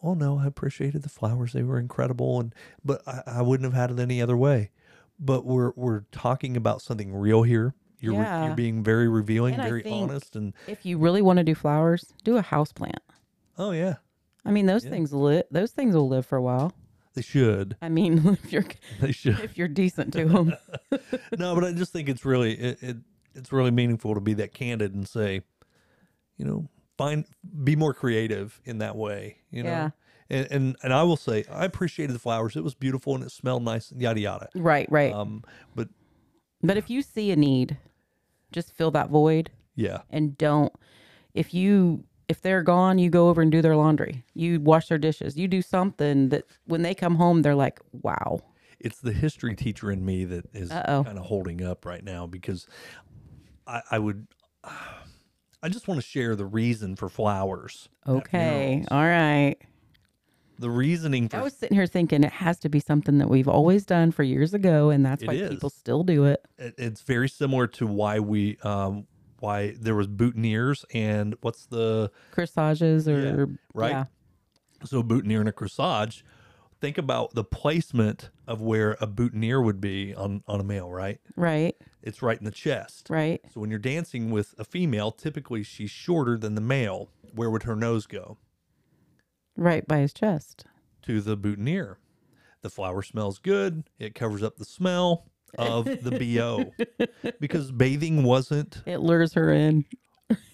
oh no i appreciated the flowers they were incredible and but i, I wouldn't have had it any other way but we're we're talking about something real here you're, re- Yeah. you're being very revealing And very honest and if you really want to do flowers do a house plant oh yeah i mean those Yeah. things lit those things will live for a while they should i mean if you're they should if you're decent to them no, but I just think it's really it, it it's really meaningful to be that candid and say, you know, find be more creative in that way. You know, Yeah. and and and I will say I appreciated the flowers. It was beautiful and it smelled nice and yada yada. right right Um, but but if you see a need just fill that void yeah, and don't if you if they're gone you go over and do their laundry you wash their dishes you do something that when they come home they're like wow it's the history teacher in me that is Uh-oh. kind of holding up right now because I, I would. I just want to share the reason for flowers. okay all right The reasoning for i was sitting here thinking it has to be something that we've always done for years ago and that's It why is. people still do it. It, it's very similar to why we um why there was boutonnieres and what's the corsages or right? yeah, so a boutonniere and a corsage think about the placement of where a boutonniere would be on on a male right? Right. It's right in the chest. Right. So when you're dancing with a female typically she's shorter than the male. Where would her nose go right by his chest. to the boutonniere. The flower smells good. It covers up the smell of the bo because bathing wasn't it lures her in.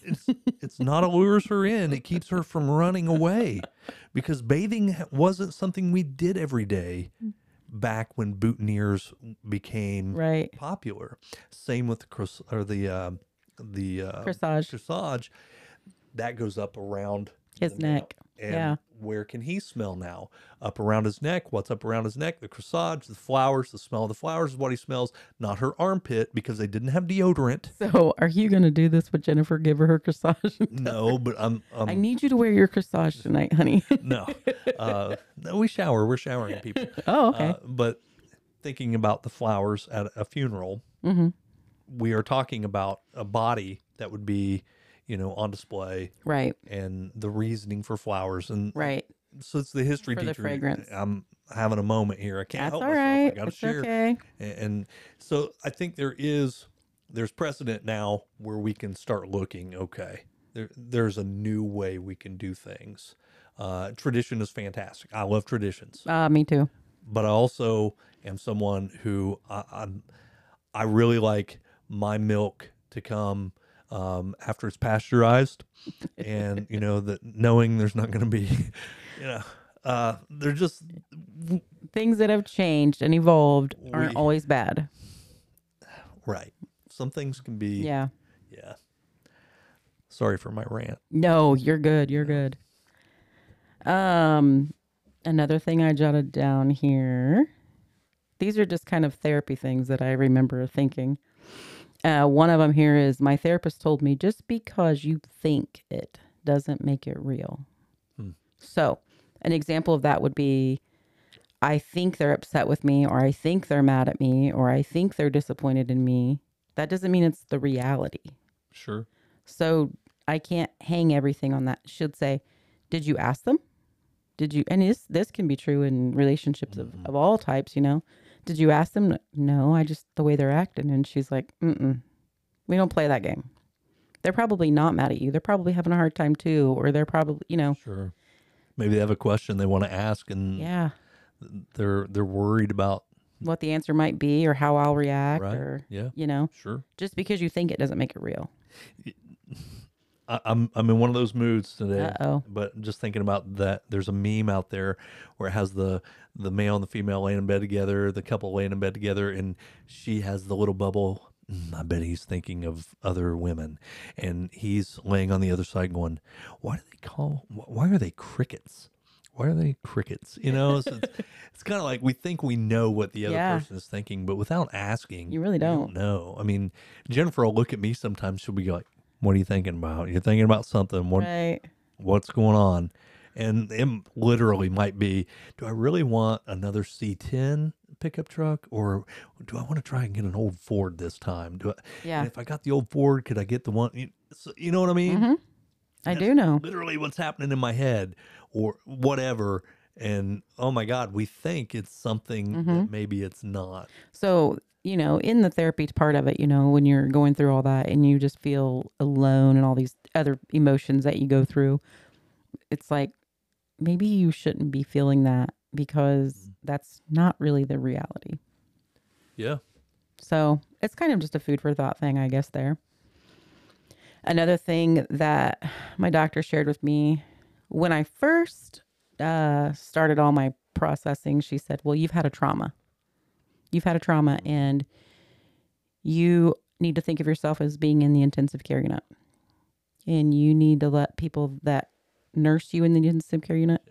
It's it's not a lures her in. It keeps her from running away, because bathing wasn't something we did every day back when boutonnieres became right. popular. Same with the cros- or the uh, the uh, corsage. corsage. That goes up around his neck And yeah where can he smell now? Up around his neck. What's up around his neck? The corsage, the flowers, the smell of the flowers is what he smells, not her armpit because they didn't have deodorant. so are you gonna do this with jennifer give her her corsage No, but I'm, I'm I need you to wear your corsage tonight, honey. no, uh, no, we shower. We're showering people. oh, okay. Uh, but thinking about the flowers at a funeral, mm-hmm. we are talking about a body that would be, you know, on display Right, and the reasoning for flowers. And right. so it's the history For the teacher. fragrance. I'm having a moment here. I can't That's help all myself. right. I got to It's share. okay. And, and so I think there is there's precedent now where we can start looking. Okay, there there's a new way we can do things. Uh, tradition is fantastic. I love traditions, Uh, me too. but I also am someone who I, I'm I really like my milk to come um, after it's pasteurized, and you know that knowing there's not going to be, you know, uh, they're just Things that have changed and evolved aren't We- always bad. right. Some things can be Yeah. Yeah. Sorry for my rant. No, you're good. You're good. Um, another thing I jotted down here. These are just kind of therapy things that I remember thinking. Uh, one of them here is my therapist told me just because you think it doesn't make it real. Hmm. So, an example of that would be I think they're upset with me, or I think they're mad at me, or I think they're disappointed in me. That doesn't mean it's the reality. Sure. So I can't hang everything on that. Should say, did you ask them? Did you? And this this can be true in relationships of, of all types. You know, did you ask them? No, I just the way they're acting. And she's like, mm mm. we don't play that game. They're probably not mad at you. They're probably having a hard time too, or they're probably, you know, Sure. Maybe they have a question they want to ask, and yeah, they're they're worried about. what the answer might be or how I'll react, Right. or Yeah. you know, Sure. just because you think it doesn't make it real. I, I'm I'm in one of those moods today. Uh oh. But just thinking about that, there's a meme out there where it has the the male and the female laying in bed together, the couple laying in bed together, and she has the little bubble. "Mm, I bet he's thinking of other women, and he's laying on the other side, going, "Why do they call? Why are they crickets? Why are they crickets? You know, so it's, it's kind of like we think we know what the other Yeah. person is thinking, but without asking, You really we don't. know. I mean, Jennifer will look at me sometimes. She'll be like, "What are you thinking about? You're thinking about something. What Right. what's going on and it literally might be do i really want another c10 pickup truck or do i want to try and get an old ford this time do i Yeah. and if i got the old ford could i get the one you, so, you know what i mean hmm I do know. literally what's happening in my head or whatever and oh my god we think it's something Mm-hmm. that maybe it's not So, you know, in the therapy part of it, you know, when you're going through all that and you just feel alone and all these other emotions that you go through, it's like maybe you shouldn't be feeling that because that's not really the reality. yeah So it's kind of just a food for thought thing, I guess, there. Another thing that my doctor shared with me when I first uh, started all my processing, she said, Well, you've had a trauma. You've had a trauma, and you need to think of yourself as being in the intensive care unit. And you need to let people that nurse you in the intensive care unit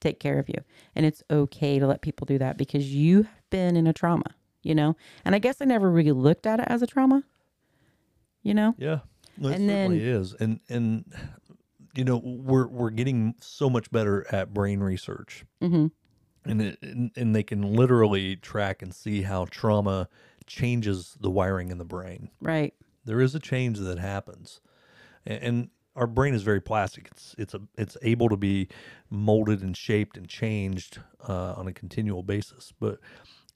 take care of you. And it's okay to let people do that because you have been in a trauma, you know? And I guess I never really looked at it as a trauma, you know? Yeah, well, it And then- is, and and you know we're we're getting so much better at brain research, hmm and it, and, they can literally track and see how trauma changes the wiring in the brain. Right. There is a change that happens, and, and our brain is very plastic. It's it's a it's able to be molded and shaped and changed uh, on a continual basis, but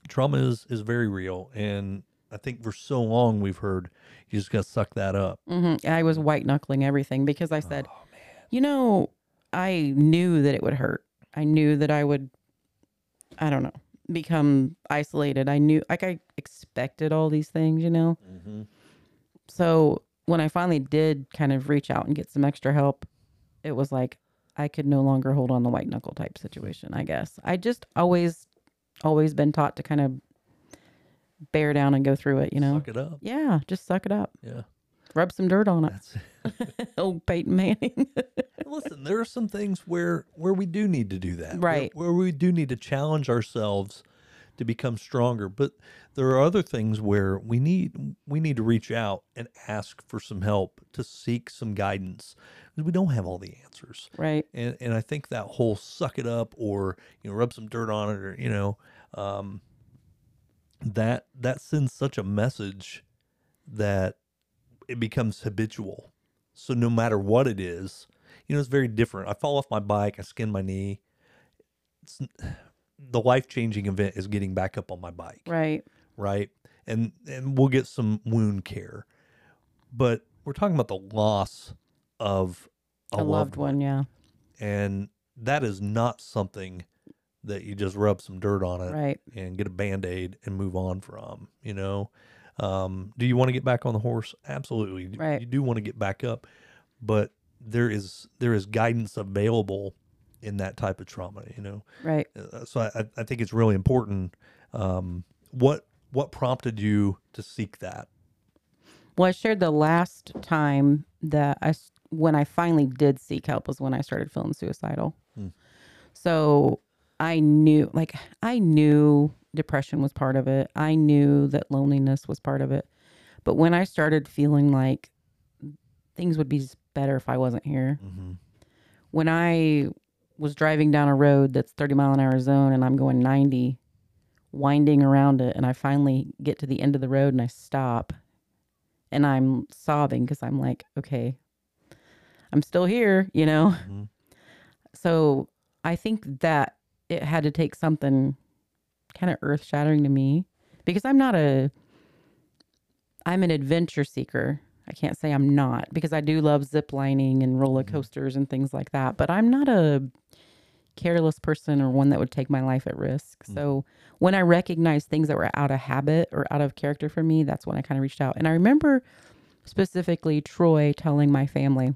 trauma is is very real and. I think for so long we've heard you just got to suck that up. hmm I was white knuckling everything because I said, Oh, man. you know, I knew that it would hurt. I knew that I would, I don't know, become isolated. I knew, like, I expected all these things, you know? Mm-hmm. So when I finally did kind of reach out and get some extra help, it was like I could no longer hold on the white knuckle type situation, I guess. I just always, always been taught to kind of bear down and go through it, you know? Suck it up. Yeah, just suck it up. Yeah. Rub some dirt on it. That's Old Peyton Manning. listen, there are some things where where we do need to do that. where- Right. Where, we do need to challenge ourselves to become stronger. But there are other things where we need we need to reach out and ask for some help, to seek some guidance. Because we don't have all the answers. right. And and I think that whole suck it up or you know rub some dirt on it or you know um, that that sends such a message that it becomes habitual. So no matter what it is, you know it's very different. I fall off my bike, I skin my knee. It's, the life changing event is getting back up on my bike Right. right? And and we'll get some wound care, but we're talking about the loss of a, A, loved one. Yeah. and that is not something that you just rub some dirt on it Right. and get a band aid and move on from. You know, um, do you want to get back on the horse? Absolutely, You- Right. You do want to get back up, but there is there is guidance available in that type of trauma. You know, Right. uh, so I, I think it's really important. Um, what what prompted you to seek that? Well, I shared the last time that I when I finally did seek help was when I started feeling suicidal. Hmm. So I knew, like, I knew depression was part of it. I knew that loneliness was part of it. But when I started feeling like things would be better if I wasn't here, Mm-hmm. when I was driving down a road that's 30 mile an hour zone and I'm going 90, winding around it, and I finally get to the end of the road and I stop and I'm sobbing because I'm like, okay, I'm still here, you know? Mhm. So I think that it had to take something kind of earth shattering to me because I'm not a I'm an adventure seeker. I can't say I'm not because I do love zip lining and roller mm-hmm. coasters and things like that, but I'm not a careless person or one that would take my life at risk. Mm. So when I recognized things that were out of habit or out of character for me, that's when I kind of reached out. And I remember specifically Troy telling my family.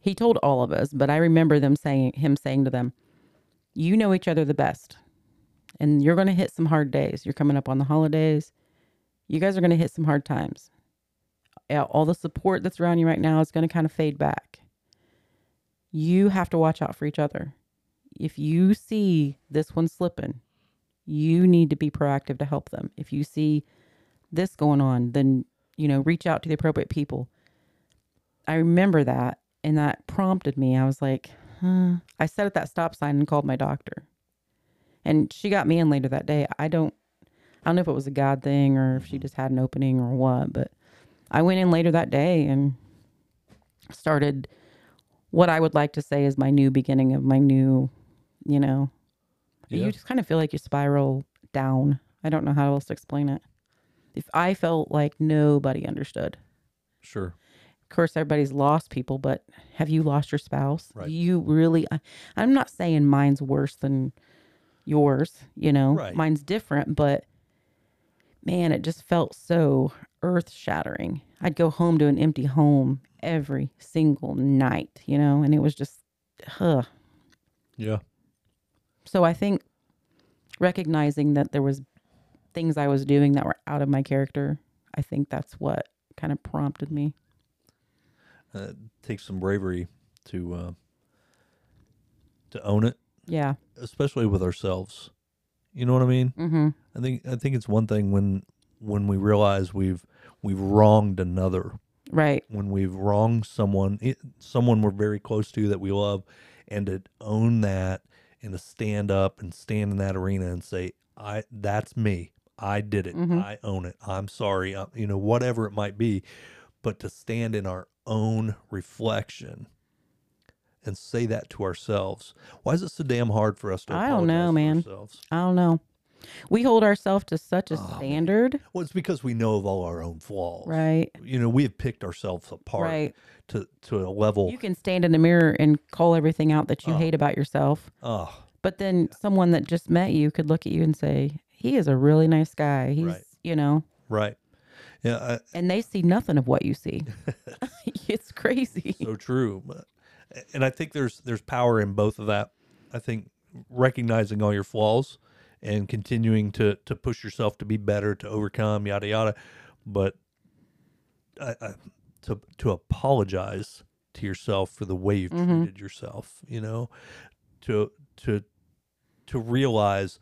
He told all of us, but I remember them saying him saying to them, "You know each other the best. And you're going to hit some hard days. You're coming up on the holidays. You guys are going to hit some hard times. All the support that's around you right now is going to kind of fade back. You have to watch out for each other. If you see this one slipping, you need to be proactive to help them. If you see this going on, then you know, reach out to the appropriate people. I remember that and that prompted me. I was like, huh. I sat at that stop sign and called my doctor. And she got me in later that day. I don't I don't know if it was a God thing or if she mm-hmm. just had an opening or what, but I went in later that day and started what I would like to say is my new beginning of my new, you know, Yeah. you just kind of feel like you spiral down. I don't know how else to explain it. If I felt like nobody understood. Sure. Of course, everybody's lost people, but have you lost your spouse? Right. You really, I, I'm not saying mine's worse than yours, you know, Right. mine's different, but man, it just felt so earth shattering. I'd go home to an empty home every single night, you know, and it was just, huh. Yeah. So I think recognizing that there was things I was doing that were out of my character, I think that's what kind of prompted me. Uh, it takes some bravery to uh, to own it, Yeah. especially with ourselves. You know what I mean? Mm-hmm. I think I think it's one thing when when we realize we've we've wronged another, Right. when we've wronged someone, it, someone we're very close to that we love, and to own that and to stand up and stand in that arena and say, "I that's me. I did it. Mhm. I own it. I'm sorry. i you know, whatever it might be." But to stand in our own reflection and say that to ourselves. Why is it so damn hard for us to? I don't know, man. Ourselves? I don't know. We hold ourselves to such a Oh, standard. Well, it's because we know of all our own flaws. Right. You know, we have picked ourselves apart Right. to to a level. You can stand in the mirror and call everything out that you Oh. hate about yourself. oh, But then someone that just met you could look at you and say, he is a really nice guy. He's, Right. you know, right. Yeah, and they see nothing of what you see. it's crazy. So true. But- And I think there's there's power in both of that. I think recognizing all your flaws and continuing to to push yourself to be better, to overcome, yada yada. But I, I, to to apologize to yourself for the way you've Mhm. treated yourself, you know, to to to realize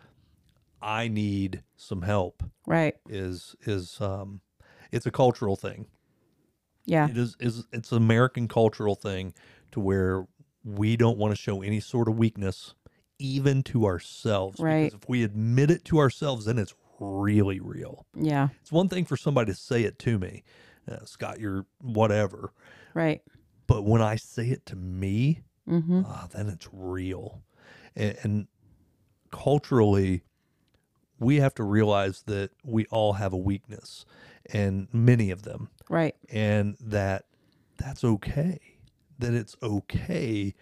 I need some help Right. is is um it's a cultural thing. Yeah. It is is it's an American cultural thing to where we don't want to show any sort of weakness even to ourselves Right. because if we admit it to ourselves then it's really real. Yeah. It's one thing for somebody to say it to me, uh, Scott, you're whatever, Right. but when I say it to me, Mm-hmm. ah, then it's real. And, and culturally, we have to realize that we all have a weakness, and many of them, Right. and that that's okay. That it's okay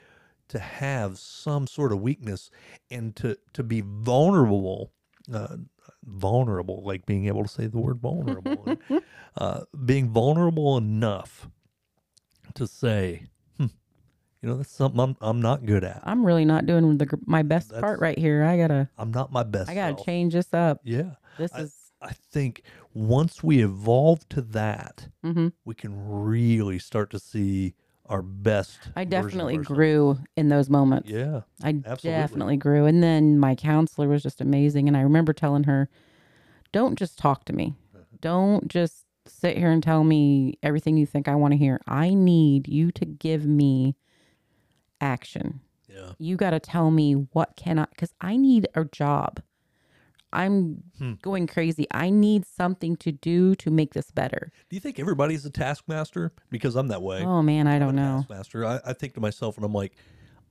to have some sort of weakness and to to be vulnerable. Uh, vulnerable, like being able to say the word vulnerable, and, uh, being vulnerable enough to say, hmm, you know, that's something I'm, I'm not good at. I'm really not doing the my best That's- part right here. I gotta I'm not my best. I gotta self. change this up. Yeah. This I- is I think once we evolve to that, hmm we can really start to see our best. I definitely grew in those moments. Yeah. I absolutely. definitely grew. And then my counselor was just amazing. And I remember telling her, don't just talk to me. Don't just sit here and tell me everything you think I want to hear. I need you to give me action. Yeah. You got to tell me what can I, because I need a job. I'm Hmm. going crazy. I need something to do to make this better. Do you think everybody's a taskmaster? Because I'm that way. Oh man, I I'm don't know. Taskmaster. I, I think to myself and I'm like,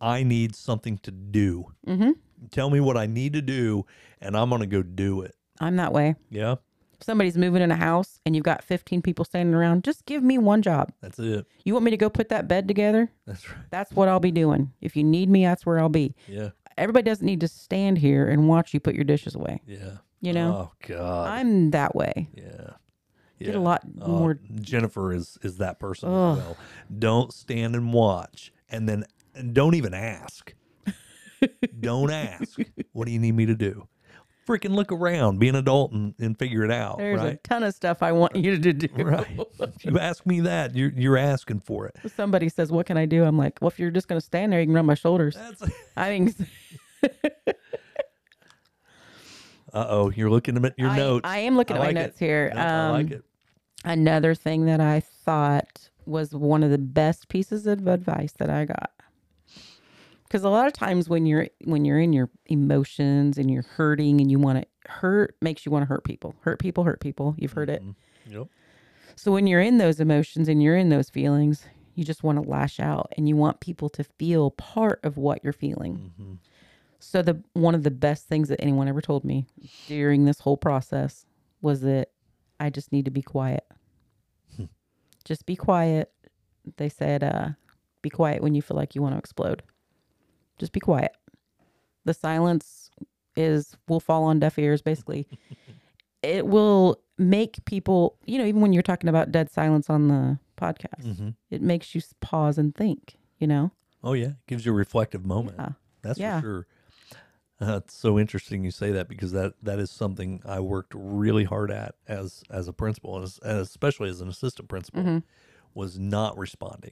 I need something to do. Mm-hmm. Tell me what I need to do, and I'm gonna go do it. I'm that way. Yeah, If somebody's moving in a house and you've got 15 people standing around, just give me one job. that's it. You want me to go put that bed together? That's right. That's what I'll be doing. If you need me, that's where I'll be. Yeah, Everybody doesn't need to stand here and watch you put your dishes away. yeah. You know, Oh God. I'm that way. yeah. Get a lot Uh, more. Jennifer is is that person Ugh. as well. Don't stand and watch, and then and don't even ask. don't ask. What do you need me to do? Freaking look around, be an adult, and, and figure it out. There's a ton of stuff I want you to do. right. If you ask me that, you're you're asking for it. Somebody says, "What can I do?" I'm like, "Well, if you're just going to stand there, you can rub my shoulders." That's. I mean, Uh oh, you're looking at your I, notes. I am looking I at like my it. notes here. No, I like Um, it. Another thing that I thought was one of the best pieces of advice that I got. Because a lot of times when you're when you're in your emotions and you're hurting and you want to hurt makes you want to hurt people. Hurt people, hurt people. You've heard it. Mhm. Yep. So when you're in those emotions and you're in those feelings, you just want to lash out and you want people to feel part of what you're feeling. hmm So the one of the best things that anyone ever told me during this whole process was that I just need to be quiet. just be quiet. They said, uh, be quiet when you feel like you want to explode. Just be quiet. The silence is will fall on deaf ears basically. it will make people, you know, even when you're talking about dead silence on the podcast, hmm it makes you pause and think, you know? Oh yeah, it gives you a reflective moment. Yeah. That's Yeah. for sure. Uh, it's so interesting you say that because that that is something I worked really hard at as as a principal, and as, and especially as an assistant principal, Mhm. was not responding,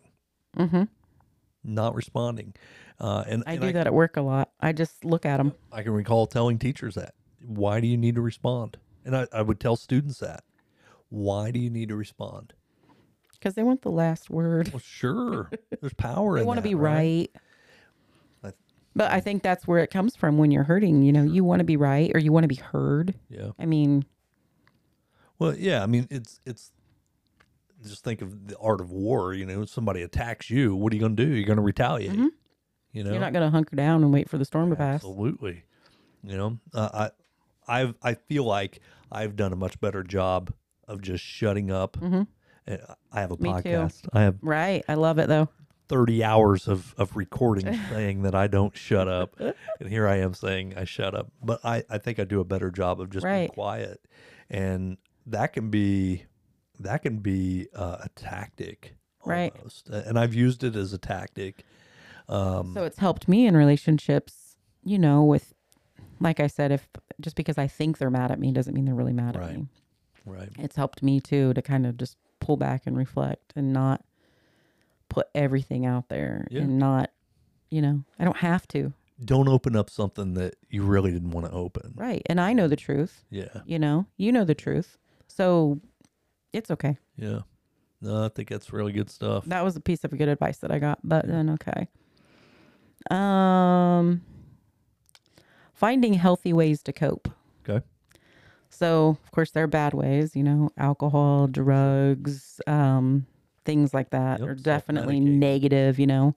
Mm-hmm. Not responding. Uh, and I and do that at work a lot. I just look at them. I can recall telling teachers that. Why do you need to respond? And I, I would tell students that. Why do you need to respond? because they want the last word. Well, sure, there's power They want to be right. I- But I think that's where it comes from when you're hurting. You know, you want to be right or you want to be heard. Yeah. I mean, Well, yeah, I mean, it's it's just think of the art of war. You know, somebody attacks you, what are you going to do? You're going to retaliate. Mhm. You know, you're not going to hunker down and wait for the storm to pass. absolutely. You know, uh, I I've I feel like I've done a much better job of just shutting up. hmm Uh, I have a Me too. podcast. I have Right. I love it though. 30 hours of, of recording saying that I don't shut up. And here I am saying I shut up. But I, I think I do a better job of just being quiet. And that can be that can be uh, a tactic Right. And I've used it as a tactic. Um, So it's helped me in relationships, you know, with, like I said, if just because I think they're mad at me doesn't mean they're really mad Right. at me. right. It's helped me too to kind of just pull back and reflect and not put everything out there Yeah. and not, you know, I don't have to. Don't open up something that you really didn't want to open. Right. And I know the truth. Yeah. you know you know the truth so it's okay Yeah. No, I think that's really good stuff. that was a piece of good advice that i got but then okay um finding healthy ways to cope Okay. so of course there are bad ways you know alcohol drugs um things like that Yep, are definitely negative you know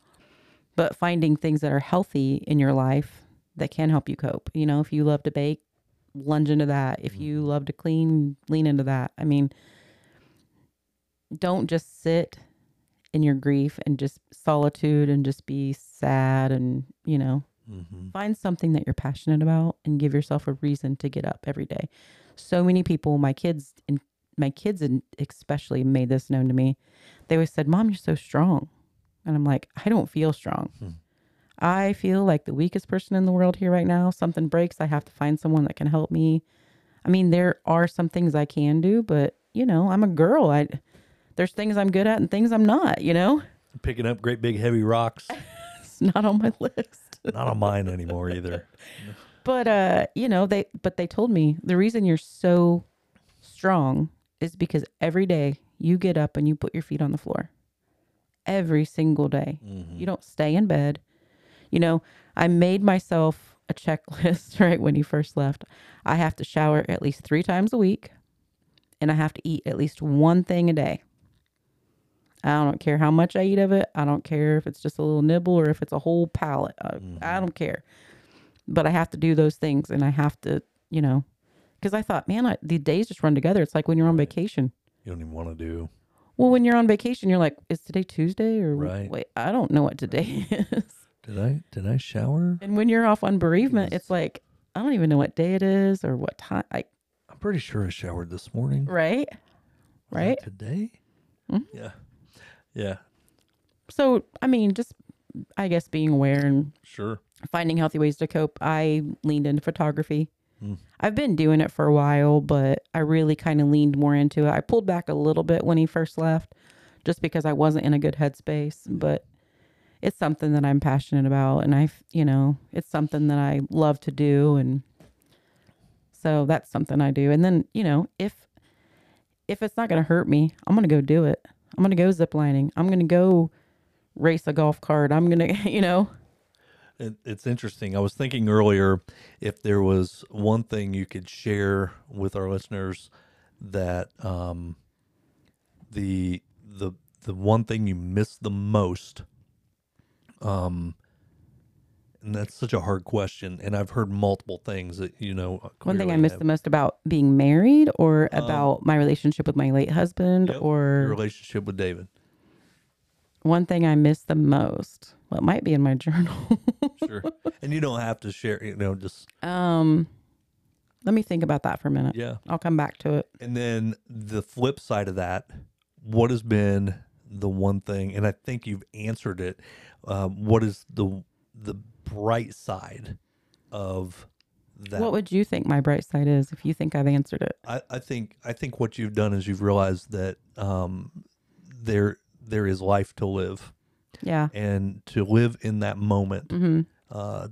but finding things that are healthy in your life that can help you cope you know if you love to bake lunge into that if you Mm-hmm. love to clean lean into that i mean don't just sit in your grief and just solitude and just be sad and you know hmm find something that you're passionate about and give yourself a reason to get up every day. So many people my kids and my kids and especially made this known to me. They always said mom you're so strong. And i'm like i don't feel strong. Hmm. i feel like the weakest person in the world here right now. Something breaks i have to find someone that can help me. I mean there are some things i can do but you know i'm a girl. I there's things i'm good at and things i'm not you know? Picking up great big heavy rocks. it's not on my list. Not on mine anymore either. but uh you know they but they told me the reason you're so strong is because every day you get up and you put your feet on the floor. Every single day. Mhm. you don't stay in bed. You know i made myself a checklist right when he first left. I have to shower at least three times a week and i have to eat at least one thing a day i don't care how much i eat of it i don't care if it's just a little nibble or if it's a whole pallet uh, i Mhm. don't care but I have to do those things and I have to, you know, because I thought, man, I, the days just run together. It's like when you're on vacation. You don't even want to do. Well, when you're on vacation, you're like, is today Tuesday or Right. wait, I don't know what today is. Did I did I shower? and when you're off on bereavement, Yes. it's like, I don't even know what day it is or what time. I, I'm pretty sure I showered this morning. right. Was Right. Today? Mhm. Yeah. Yeah. So, I mean, just, I guess, being aware and Sure. finding healthy ways to cope. I leaned into photography. Hmm. I've been doing it for a while, but I really kind of leaned more into it. I pulled back a little bit when he first left just because I wasn't in a good headspace, but it's something that I'm passionate about and I, you know, it's something that I love to do and so that's something I do. And then, you know, if if it's not going to hurt me, I'm going to go do it. I'm going to go ziplining. I'm going to go race a golf cart. I'm going to, you know, It, it's interesting. I was thinking earlier if there was one thing you could share with our listeners that um, the the the one thing you miss the most. Um, and that's such a hard question, and I've heard multiple things that you know. One thing I miss have- the most about being married or Um, about my relationship with my late husband Yep, your or relationship with David. one thing I miss the most. Well, it might be in my journal. Sure, and you don't have to share. You know, just um let me think about that for a minute. yeah. I'll come back to it. And then the flip side of that, what has been the one thing? And I think you've answered it. Um, what is the the bright side of that? What would you think my bright side is if you think I've answered it? I, I think I think what you've done is you've realized that um, there there is life to live, Yeah. and to live in that moment, hmm uh,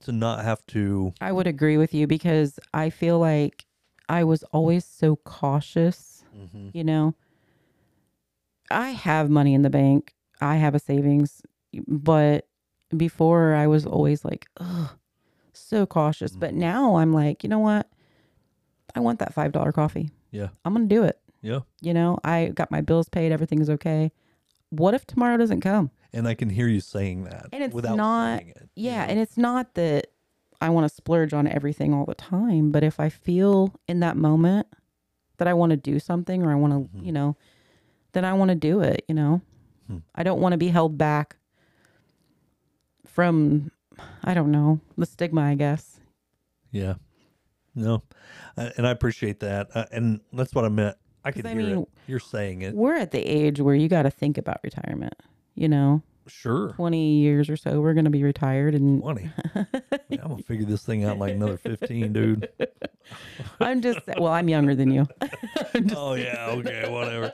to not have to. I would agree with you because I feel like I was always so cautious, Mhm. you know. I have money in the bank. I have a savings, but before I was always like, ugh, so cautious. But now I'm like, you know what? I want that five dollar coffee. Yeah. I'm gonna do it. Yeah, You know, I got my bills paid, everything's okay. What if tomorrow doesn't come? and I can hear you saying that, And it's without not- saying it. you Yeah, know? and it's not that I want to splurge on everything all the time, but if I feel in that moment that I want to do something or I want to, Mhm. you know, then I want to do it, you know. Hmm. I don't want to be held back from I don't know, the stigma, I guess. Yeah. No. Uh, and I appreciate that. Uh, and that's what I meant. I could I hear mean, it. You're saying it. We're at the age where you got to think about retirement, you know. Sure. 20 years or so we're going to be retired and 20. Man, I'm going to figure this thing out like another 15, dude. I'm just well, I'm younger than you. oh, yeah. Okay. Whatever.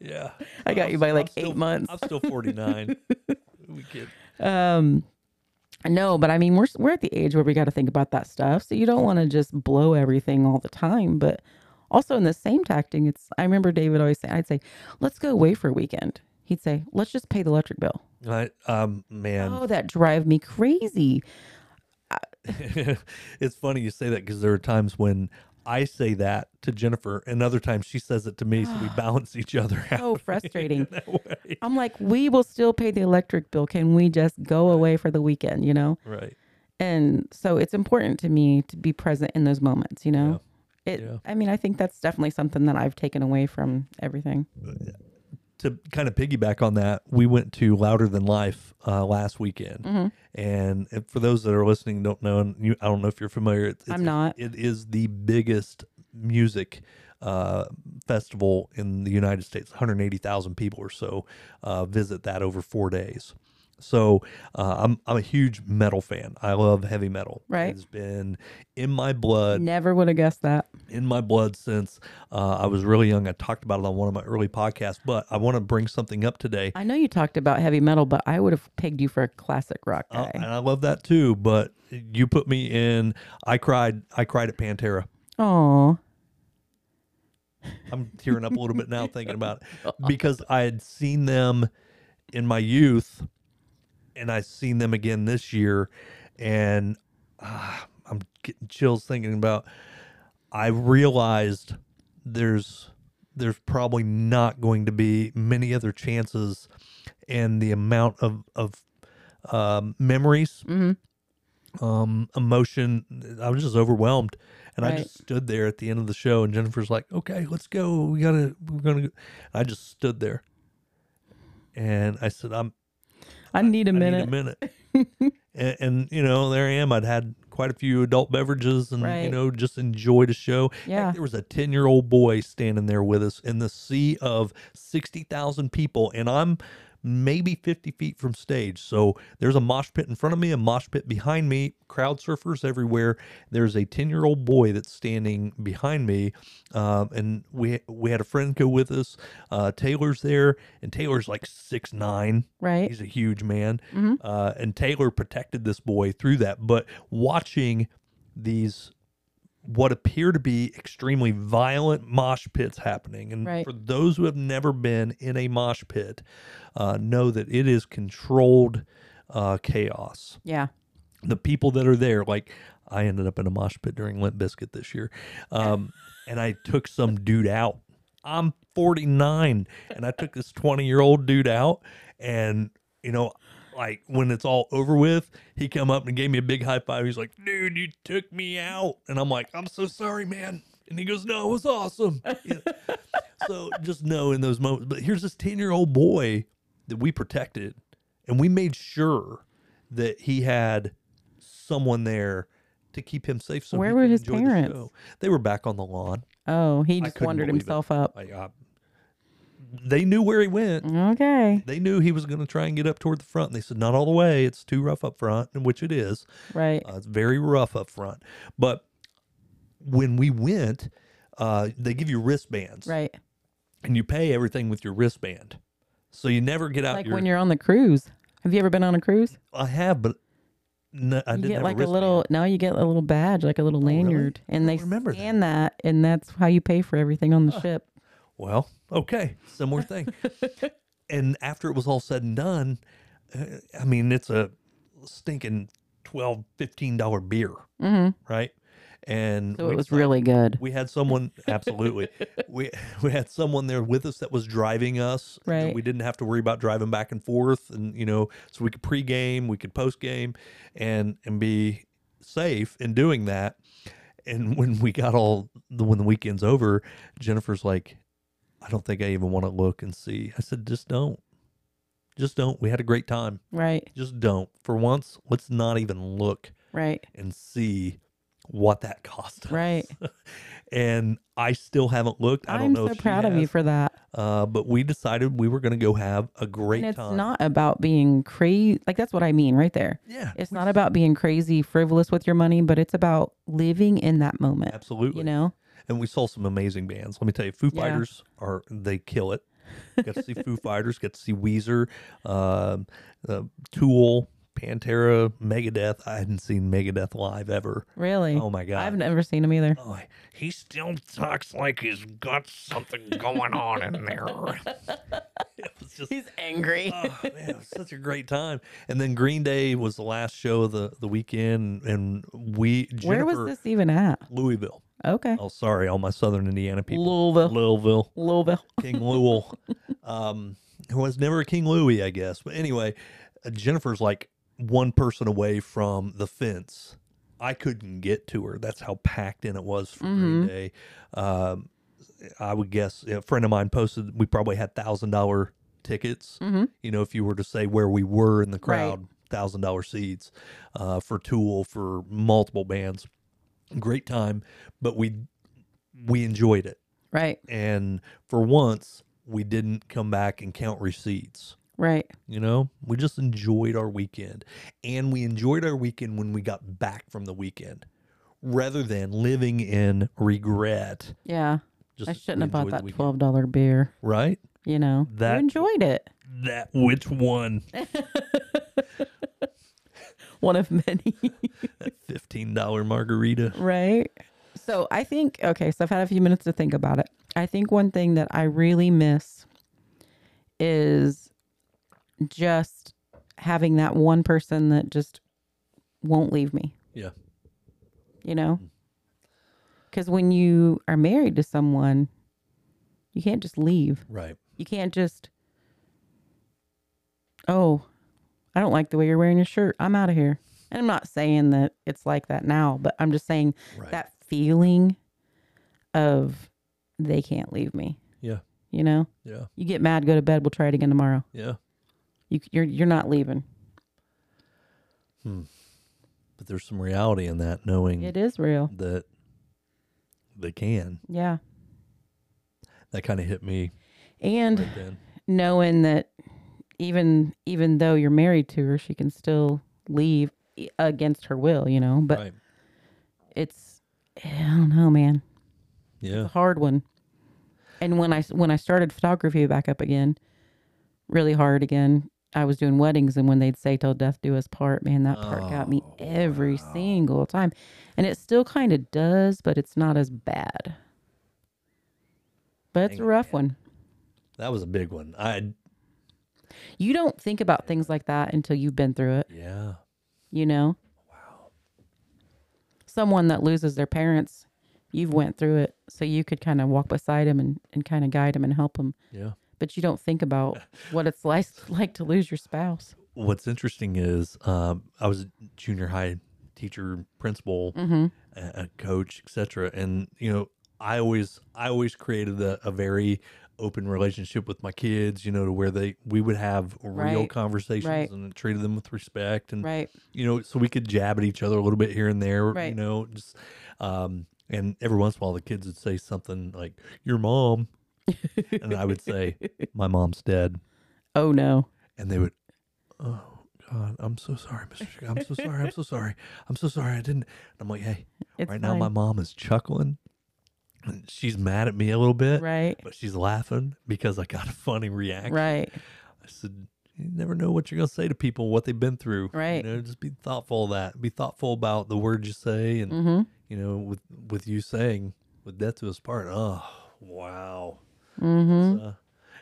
Yeah. I got I'm you by like I'm 8 still- months. I'm still 49. we kid. Um, no, but I mean, we're we're at the age where we got to think about that stuff. So you don't want to just blow everything all the time, but also in the same tactic, it's. I remember David always saying, "I'd say, let's go away for a weekend." He'd say, "Let's just pay the electric bill." I, um, man. oh, that drive me crazy. it's funny you say that because there are times when I say that to Jennifer, and other times she says it to me, so we balance each other out. So frustrating. I'm like, we will still pay the electric bill. Can we just go away for the weekend? You know. Right. And so it's important to me to be present in those moments. You know. It. Yeah. I mean, I think that's definitely something that I've taken away from everything. Uh, to kind of piggyback on that, we went to Louder Than Life uh, last weekend, hmm and for those that are listening, don't know, and you, I don't know if you're familiar. It's, I'm not. It is the biggest music uh, festival in the United States. 180,000 people or so uh, visit that over four days. So uh, I'm I'm a huge metal fan. I love heavy metal. Right. It's been in my blood Never would have guessed that. in my blood since uh, I was really young. I talked about it on one of my early podcasts, but I want to bring something up today. I know you talked about heavy metal, but I would have pegged you for a classic rock Uh, guy. and I love that too, but you put me in. I cried. I cried at Pantera. Oh, I'm tearing up a little bit now thinking about it because I had seen them in my youth, and I seen them again this year, and ah, I'm getting chills thinking about. I realized there's there's probably not going to be many other chances, and the amount of of um, memories hmm um, emotion. I was just overwhelmed, and I just stood there at the end of the show. And Jennifer's like, "Okay, let's go. We gotta. We're gonna." Go. I just stood there, and I said, "I'm I need a I minute. need a minute. and, and you know, there I am. I'd had quite a few adult beverages, and you know, just enjoyed a show. Heck, Yeah. there was a ten-year-old boy standing there with us in the sea of sixty thousand people, and I'm maybe 50 feet from stage. So there's a mosh pit in front of me, a mosh pit behind me, crowd surfers everywhere. There's a 10 year old boy that's standing behind me. Um, and we, we had a friend go with us. Uh, Taylor's there and Taylor's like six, nine. Right. He's a huge man. Mhm. Uh, and Taylor protected this boy through that. But watching these what appear to be extremely violent mosh pits happening. And Right. for those who have never been in a mosh pit, uh, know that it is controlled uh, chaos. Yeah. The people that are there, like I ended up in a mosh pit during Limp Bizkit this year, um, and I took some dude out. I'm 49, and I took this 20 year old dude out, and you know, like when it's all over with, he come up and gave me a big high five. He's like, "Dude, you took me out," and I'm like, "I'm so sorry, man." And he goes, "No, it was awesome." Yeah. so just know in those moments. But here's this 10 year old boy that we protected, and we made sure that he had someone there to keep him safe. So Where were his enjoy the parents? They were back on the lawn. Oh, he just wandered believe it. himself up. Like, uh, they knew where he went. Okay. They knew he was going to try and get up toward the front. And they said, not all the way. It's too rough up front, and which it is. Right. Uh, it's very rough up front. But when we went, uh, they give you wristbands, Right. and you pay everything with your wristband. So you never get out Like your. when you're on the cruise. Have you ever been on a cruise? I have, but no, I you didn't get like a, a little now you get a little badge, like a little Oh, really? lanyard. And they remember scan that. and that's how you pay for everything on the ship. Well, okay, similar thing. and after it was all said and done, uh, I mean, it's a stinking 12 15 dollar beer, hmm right? And So it was really good. we had someone absolutely we we had someone there with us that was driving us Right. we didn't have to worry about driving back and forth and you know so we could pre-game we could post-game and and be safe in doing that and when we got all the when the weekend's over jennifer's like i don't think i even want to look and see i said just don't just don't we had a great time Right. just don't for once let's not even look Right. and see what that cost us. Right. and I still haven't looked. I don't I'm know so if she proud of you for that. uh, but we decided we were going to go have a great And it's time. not about being crazy. Like that's what I mean right there. yeah, It's not about being crazy, frivolous with your money, but it's about living in that moment. absolutely. You know? And we saw some amazing bands. Let me tell you, Foo Yeah. Fighters are they kill it. Got to see Foo Fighters, got to see Weezer, um, uh, Tool, Pantera, Megadeth. I hadn't seen Megadeth live ever. Really? Oh my god! I've never seen him either. Oh, he still talks like he's got something going on in there. just He's angry. oh man, it was such a great time. And then Green Day was the last show of the the weekend, and we Where was this even at? Louisville. Okay. Oh, sorry, all my Southern Indiana people. Louisville. Louisville, Louisville. King Louisville. um, who was never a King Louis, I guess. But anyway, uh, Jennifer's like one person away from the fence. I couldn't get to her. That's how packed in it was for Green Mhm. Day. Um, I would guess a friend of mine posted we probably had thousand dollar tickets. Mm-hmm. You know, if you were to say where we were in the crowd, thousand dollar seats uh, for Tool for multiple bands. Great time, but we we enjoyed it, Right. and for once we didn't come back and count receipts. Right. You know, we just enjoyed our weekend, and we enjoyed our weekend when we got back from the weekend, rather than living in regret. Yeah. Just I shouldn't have bought that weekend. twelve dollar beer. Right? You know. That- you enjoyed it. That which one? One of many. that fifteen dollar margarita. right. So I think okay, so I've had a few minutes to think about it. I think one thing that I really miss is just having that one person that just won't leave me. Yeah. You know? Cuz when you are married to someone, you can't just leave. Right. You can't just Oh, I don't like the way you're wearing your shirt. I'm out of here. And I'm not saying that it's like that now, but I'm just saying Right. that feeling of they can't leave me. Yeah. You know, Yeah. you get mad, go to bed. We'll try it again tomorrow. Yeah. You, you're you're not leaving. Hmm. But there's some reality in that, knowing It is real. that they can. Yeah, That kind of hit me and right knowing that even even though you're married to her, she can still leave against her will. You know, but right. it's I don't know, man. Yeah. hard one. And when I when I started photography back up again, really hard again. I was doing weddings, and when they'd say "till death do us part," man, that part got me Oh, every single time, and it still kind of does, but it's not as bad. But it's Dang a rough man. one. That was a big one. I You don't think about things like that until you've been through it. yeah. You know. Wow. Someone that loses their parents, you've went through it, so you could kind of walk beside them and, and kind of guide them and help them. Yeah. but you don't think about what it's like like to lose your spouse. What's interesting is um, I was a junior high teacher, principal, Mm-hmm. a, a coach, etc. And you know, I always I always created a, a very open relationship with my kids. You know, to where they we would have real Right. conversations Right. and treated them with respect and Right. you know, so we could jab at each other a little bit here and there. You know, just um, and every once in a while the kids would say something like "Your mom," and I would say, "My mom's dead." Oh no. and they would, oh God, I'm so sorry, Mr. I'm so sorry, I'm so sorry, I'm so sorry, I didn't. And I'm like, hey, It's right now my mom is chuckling, and she's mad at me a little bit, Right. but she's laughing because I got a funny reaction. Right. I said, you never know what you're gonna say to people, what they've been through. Right. You know, just be thoughtful of that. Be thoughtful about the words you say, and Mm-hmm. you know, with with you saying, with death to us part. Oh, wow. Mm-hmm. Uh,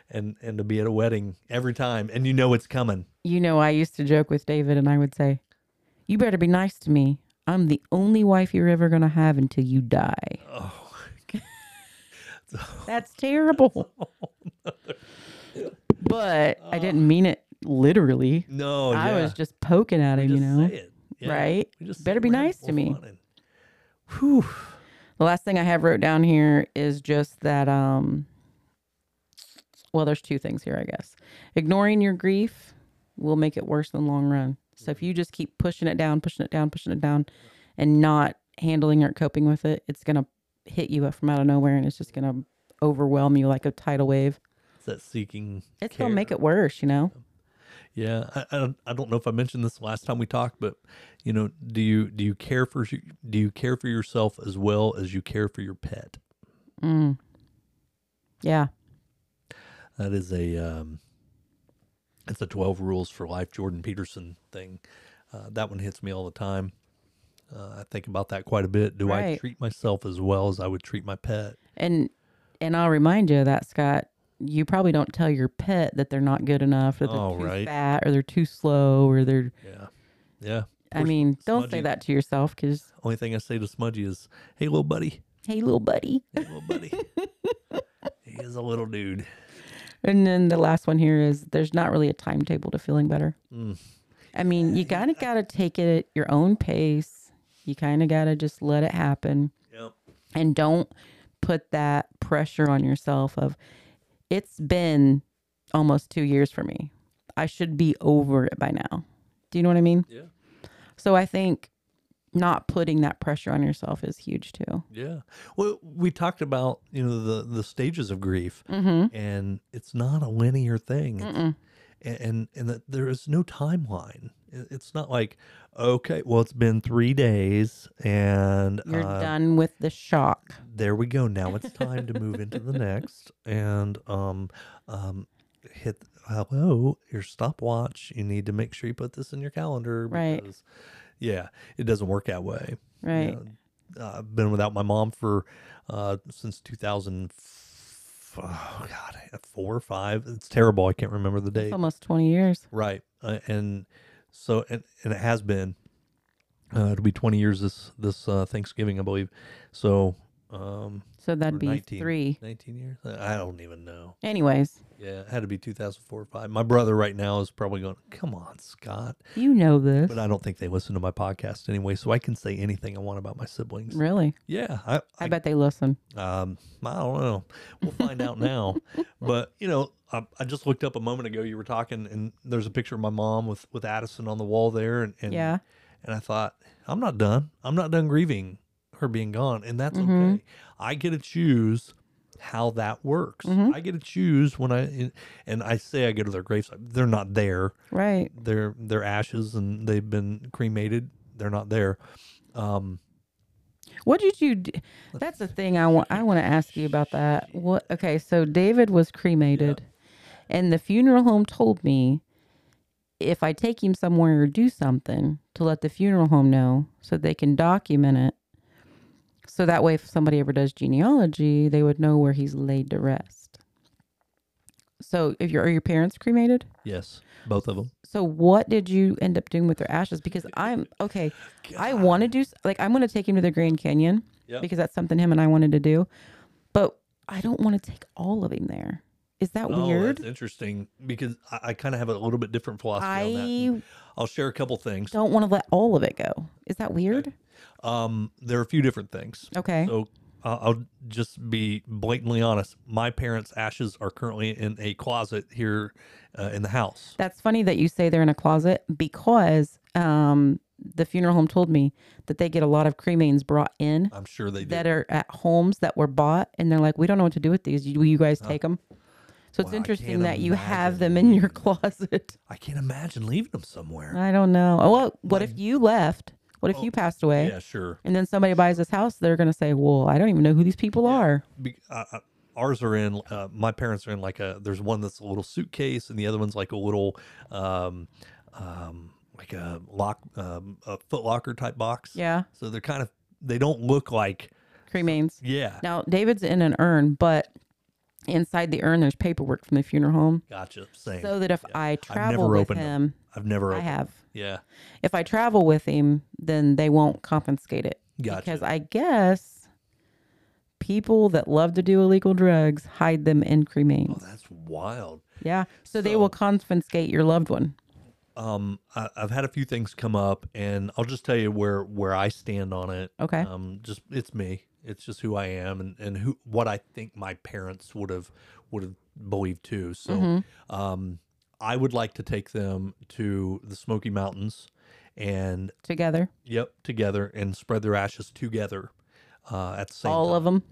and and to be at a wedding every time, and you know it's coming. You know, I used to joke with David, and I would say, "You better be nice to me. I'm the only wife you're ever gonna have until you die." Oh. That's terrible. but I didn't mean it literally. No, I yeah. was just poking at him, you know. Yeah. Right? Better be nice to me. and- Whew. The last thing I have wrote down here is just that um well there's two things here I guess. Ignoring your grief will make it worse in the long run. So if you just keep pushing it down, pushing it down, pushing it down and not handling or coping with it, it's going to hit you up from out of nowhere and it's just going to overwhelm you like a tidal wave. It's that seeking. It's going to make it worse, you know. Yeah, I, I don't I don't know if I mentioned this last time we talked, but you know, do you do you care for do you care for yourself as well as you care for your pet? Mm. Yeah. That is a um, it's a twelve rules for life Jordan Peterson thing. Uh, that one hits me all the time. Uh, I think about that quite a bit. Do I treat myself as well as I would treat my pet? And and I'll remind you of that, Scott. You probably don't tell your pet that they're not good enough, or they're Oh, too right. fat, or they're too slow, or they're. Yeah, yeah. I mean, don't say that to yourself, because Only thing I say to Smudgy is, "Hey, little buddy, hey, little buddy. hey, little buddy." he is a little dude. And then the last one here is there's not really a timetable to feeling better. Mm. I mean, you kind of got to take it at your own pace. You kind of got to just let it happen. Yep. and don't put that pressure on yourself of it's been almost two years for me i should be over it by now do you know what i mean Yeah. so i think not putting that pressure on yourself is huge too Yeah. Well, we talked about you know the the stages of grief, mm-hmm and it's not a linear thing. And and, that there is no timeline. It's not like okay, well, it's been three days, and you're uh, done with the shock there we go. Now it's time to move into the next, and um, um, hit hello your stopwatch. You need to make sure you put this in your calendar. Right. Because, yeah, it doesn't work that way. you right know. uh, I've been without my mom for uh, since 2000. Oh God, four or five. It's terrible. I can't remember the date. almost 20 years Right, uh, and so and, and it has been. Uh, it'll be 20 years this this uh, Thanksgiving, I believe. So Um, So that'd be 19. three. 19 years. I don't even know. Anyways, Yeah, it had to be 2004 or five. My brother right now is probably going, "Come on, Scott," you know this. but I don't think they listen to my podcast anyway, so I can say anything I want about my siblings. really? Yeah, I, I bet they listen. Um, I don't know. We'll find out now. But you know, I, I just looked up a moment ago. You were talking, and there's a picture of my mom with with Addison on the wall there, and, and Yeah. and I thought, I'm not done. I'm not done grieving her being gone, and that's Mhm. okay. I get to choose how that works. Mhm. I get to choose when I and I say I go to their gravesite. They're not there. Right. They're they're ashes, and they've been cremated. They're not there. Um, What did you do? That's the thing I want I want to ask you about that. What okay, so David was cremated and the funeral home told me if I take him somewhere or do something to let the funeral home know so they can document it. So that way if somebody ever does genealogy, they would know where he's laid to rest. So if your are your parents cremated? yes, both of them. So what did you end up doing with their ashes? Because I'm okay. I want to do like I'm going to take him to the Grand Canyon Yep. because that's something him and I wanted to do, but I don't want to take all of him there. Is that Oh, weird? That's interesting because I, I kind of have a little bit different philosophy on that. I I'll share a couple things. don't want to let all of it go. Is that weird? Um, there are a few different things. Okay. So uh, I'll just be blatantly honest. My parents' ashes are currently in a closet here uh, in the house. That's funny that you say they're in a closet because um, the funeral home told me that they get a lot of cremains brought in I'm sure they do. that are at homes that were bought, and they're like, "We don't know what to do with these. Will you guys take them?" So it's Wow, interesting that you have them in your closet. I can't imagine leaving them somewhere. I don't know. Oh, well, what My- if you left? What if Oh, you passed away? Yeah, sure. And then somebody buys this house, they're going to say, Well, I don't even know who these people are. Be, uh, uh, ours are in. Uh, my parents are in like a. There's one that's a little suitcase, and the other one's like a little, um, um, like a lock, um, a Foot Locker type box. Yeah. So they're kind of. They don't look like. Cremains. Yeah. Now, David's in an urn, but inside the urn, there's paperwork from the funeral home. Gotcha. Same. So that if Yeah. I travel with them. him, I've never. I have. Yeah. If I travel with him, then they won't confiscate it. Gotcha. Because I guess people that love to do illegal drugs hide them in cremains. Oh, that's wild. yeah. So, they will confiscate your loved one. Um, I, I've had a few things come up, and I'll just tell you where where I stand on it. Okay. Um, just it's me. It's just who I am, and and who what I think my parents would have would have believed too. So, Mm-hmm. um, I would like to take them to the Smoky Mountains, and Together. yep, together and spread their ashes together. Uh, at the same All time of them.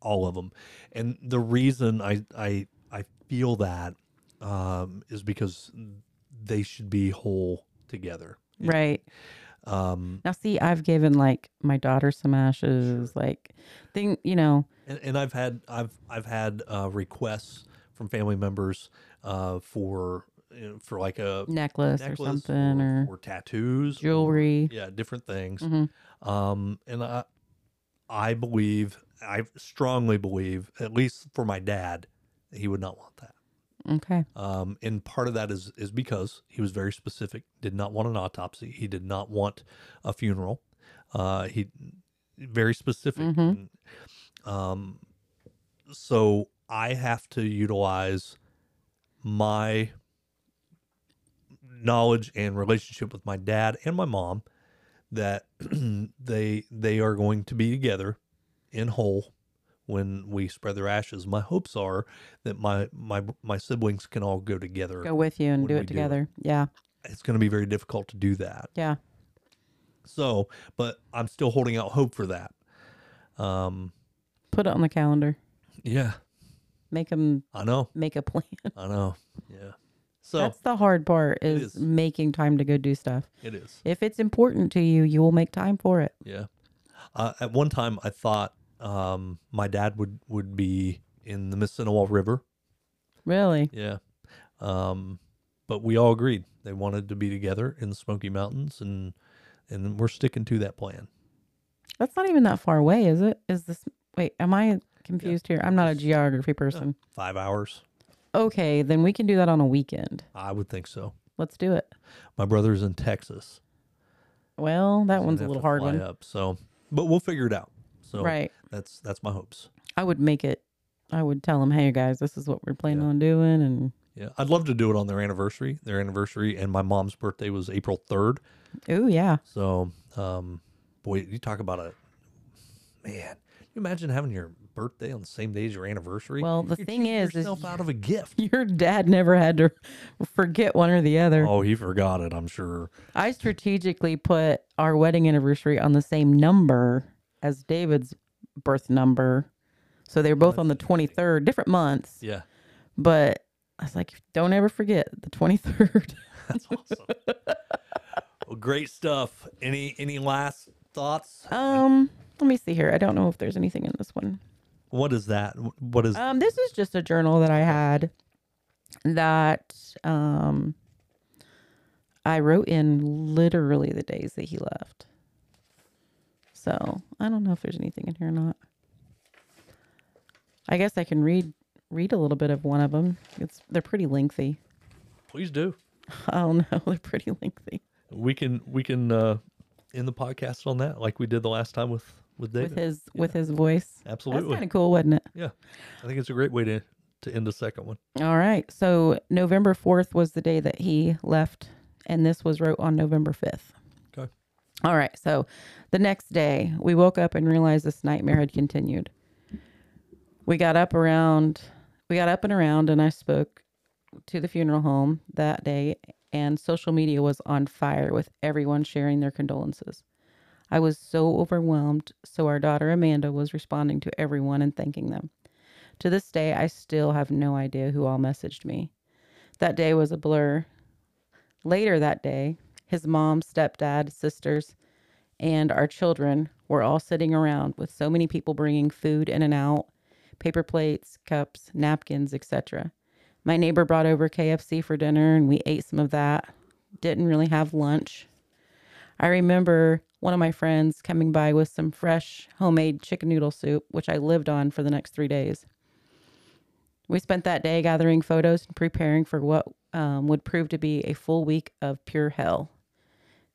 all of them. And the reason I I I feel that um, is because they should be whole together. Right. Um, Now, see, I've given like my daughter some ashes, like thing, you know, and, and I've had I've I've had uh, requests from family members uh, for you know, for like a necklace, necklace or something or, or or tattoos, or- jewelry. yeah, different things. Mhm. Um, and I I believe I strongly believe at least for my dad, he would not want that. Okay. Um, and part of that is is because he was very specific. Did not want an autopsy. He did not want a funeral. Uh, he very specific. Mhm. Um, so I have to utilize my knowledge and relationship with my dad and my mom that they they are going to be together in whole when we spread their ashes. My hopes are that my my my siblings can all go together. Go with you and do it do it. together. Yeah. It's going to be very difficult to do that. Yeah. So, but I'm still holding out hope for that. Um, Put it on the calendar. yeah, Make them I know, make a plan. I know. Yeah. So That's the hard part is, is. making time to go do stuff. it is. If it's important to you, you will make time for it. Yeah. Uh, at one time, I thought um, my dad would would be in the Mississinewa River. Really? Yeah. Um, but we all agreed they wanted to be together in the Smoky Mountains, and and we're sticking to that plan. That's not even that far away, is it? Is this wait, am I confused here? I'm not a geography person. Five hours, Okay, then we can do that on a weekend. I would think so. Let's do it. My brother's in Texas. Well, that so one's a little hard one. Up, so, but we'll figure it out. So right. that's that's my hopes. I would make it. I would tell them, hey guys, this is what we're planning Yeah. on doing, and Yeah, I'd love to do it on their anniversary. Their anniversary and my mom's birthday was April third. oh yeah, So, um, boy, you talk about a man. You imagine having your birthday on the same day as your anniversary. Well, the You're thing is, is yourself out of a gift. your dad never had to forget one or the other. Oh, he forgot it. I'm sure. I strategically put our wedding anniversary on the same number as David's birth number. So they were both on the 23rd, different months. Yeah, But I was like, don't ever forget the 23rd. that's awesome. well, great stuff. Any any last thoughts? um, let me see here. I don't know if there's anything in this one. What is that? What is? Um, this is just a journal that I had that um I wrote in literally the days that he left. So I don't know if there's anything in here or not. I guess I can read read a little bit of one of them. It's they're pretty lengthy. please do. Oh no, they're pretty lengthy. We can we can uh, end the podcast on that, like we did the last time with with David. With his with his voice. Absolutely. That's kind of cool, wasn't it? Yeah, I think it's a great way to to end the second one. All right. So November 4th was the day that he left, and this was wrote on November 5th. Okay. All right. So the next day, we woke up and realized this nightmare had continued. We got up around, we got up and around, and I spoke to the funeral home that day, and social media was on fire with everyone sharing their condolences. I was so overwhelmed, so our daughter Amanda was responding to everyone and thanking them. To this day, I still have no idea who all messaged me. That day was a blur. Later that day, his mom, stepdad, sisters, and our children were all sitting around with so many people bringing food in and out paper plates, cups, napkins, etc. My neighbor brought over KFC for dinner and we ate some of that. Didn't really have lunch. I remember one of my friends coming by with some fresh homemade chicken noodle soup, which I lived on for the next three days. We spent that day gathering photos and preparing for what um, would prove to be a full week of pure hell.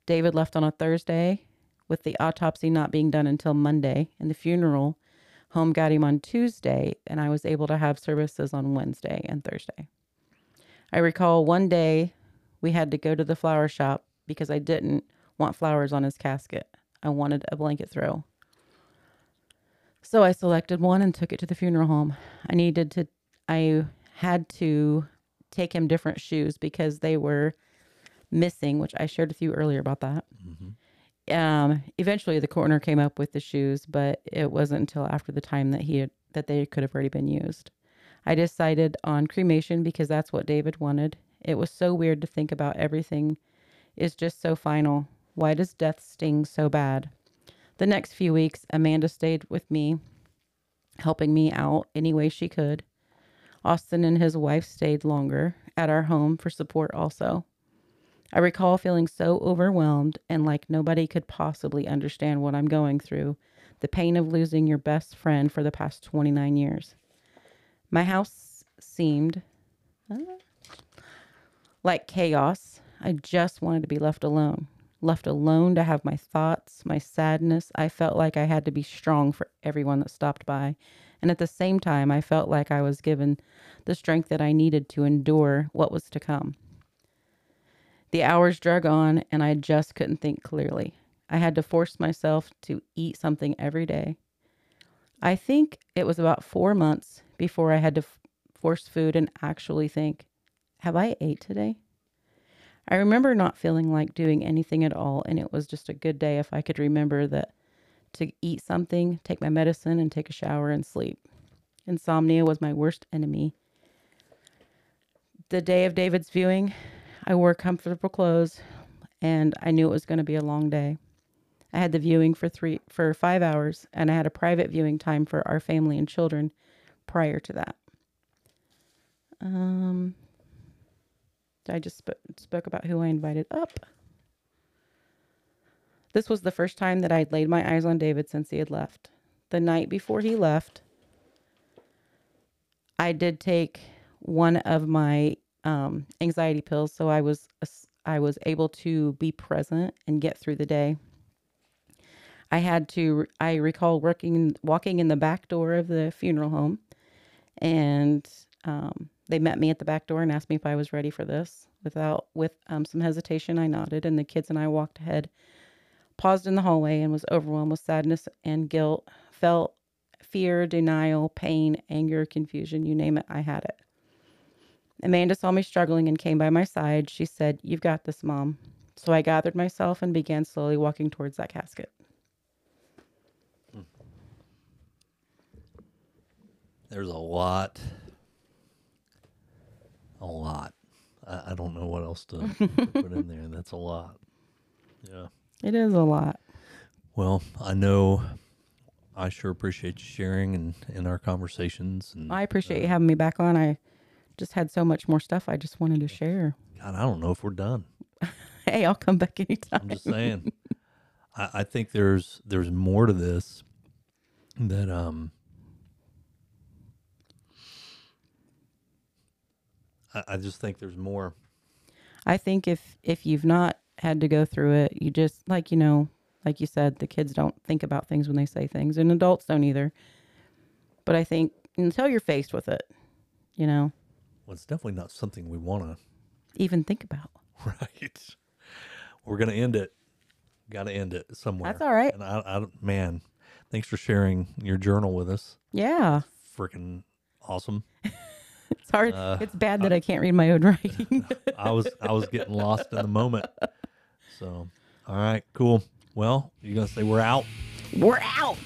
David left on a Thursday, with the autopsy not being done until Monday, and the funeral home got him on Tuesday, and I was able to have services on Wednesday and Thursday. I recall one day we had to go to the flower shop because I didn't want flowers on his casket. I wanted a blanket throw. So I selected one and took it to the funeral home. I needed to, I had to take him different shoes because they were missing, which I shared with you earlier about that. Um, eventually, the coroner came up with the shoes, but it wasn't until after the time that he had, that they could have already been used. I decided on cremation because that's what David wanted. It was so weird to think about everything is just so final. Why does death sting so bad? The next few weeks, Amanda stayed with me, helping me out any way she could. Austin and his wife stayed longer at our home for support also. I recall feeling so overwhelmed and like nobody could possibly understand what I'm going through the pain of losing your best friend for the past 29 years. My house seemed uh, like chaos. I just wanted to be left alone. Left alone to have my thoughts, my sadness. I felt like I had to be strong for everyone that stopped by. And at the same time, I felt like I was given the strength that I needed to endure what was to come. The hours drug on, and I just couldn't think clearly. I had to force myself to eat something every day. I think it was about four months before I had to f- force food and actually think, Have I ate today? I remember not feeling like doing anything at all, and it was just a good day if I could remember that to eat something, take my medicine, and take a shower and sleep. Insomnia was my worst enemy. The day of David's viewing, I wore comfortable clothes and I knew it was going to be a long day. I had the viewing for three for five hours, and I had a private viewing time for our family and children prior to that. Um, I just sp- spoke about who I invited up. This was the first time that I'd laid my eyes on David since he had left. The night before he left, I did take one of my um, anxiety pills, so I was I was able to be present and get through the day. I had to. I recall working, walking in the back door of the funeral home, and um, they met me at the back door and asked me if I was ready for this. Without with um, some hesitation, I nodded, and the kids and I walked ahead. Paused in the hallway and was overwhelmed with sadness and guilt. Felt fear, denial, pain, anger, confusion you name it, I had it. Amanda saw me struggling and came by my side. She said, You've got this, Mom. So I gathered myself and began slowly walking towards that casket. There's a lot, a lot. I, I don't know what else to, to put in there. That's a lot. Yeah. It is a lot. Well, I know. I sure appreciate you sharing and in our conversations. And I appreciate you having me back on. I just had so much more stuff I just wanted to share. God, I don't know if we're done. Hey, I'll come back anytime. I'm just saying. I, I think there's there's more to this that um I, I just think there's more. I think if if you've not had to go through it, you just like you know, like you said, the kids don't think about things when they say things, and adults don't either. But I think until you're faced with it, you know, Well, it's definitely not something we want to even think about. Right. We're gonna end it. Got to end it somewhere. That's all right. And I, I, man, thanks for sharing your journal with us. Yeah, Freaking awesome. it's hard. Uh, it's bad that I can't read my own writing. I was I was getting lost in the moment. So, all right, cool. Well, you gonna say we're out? We're out.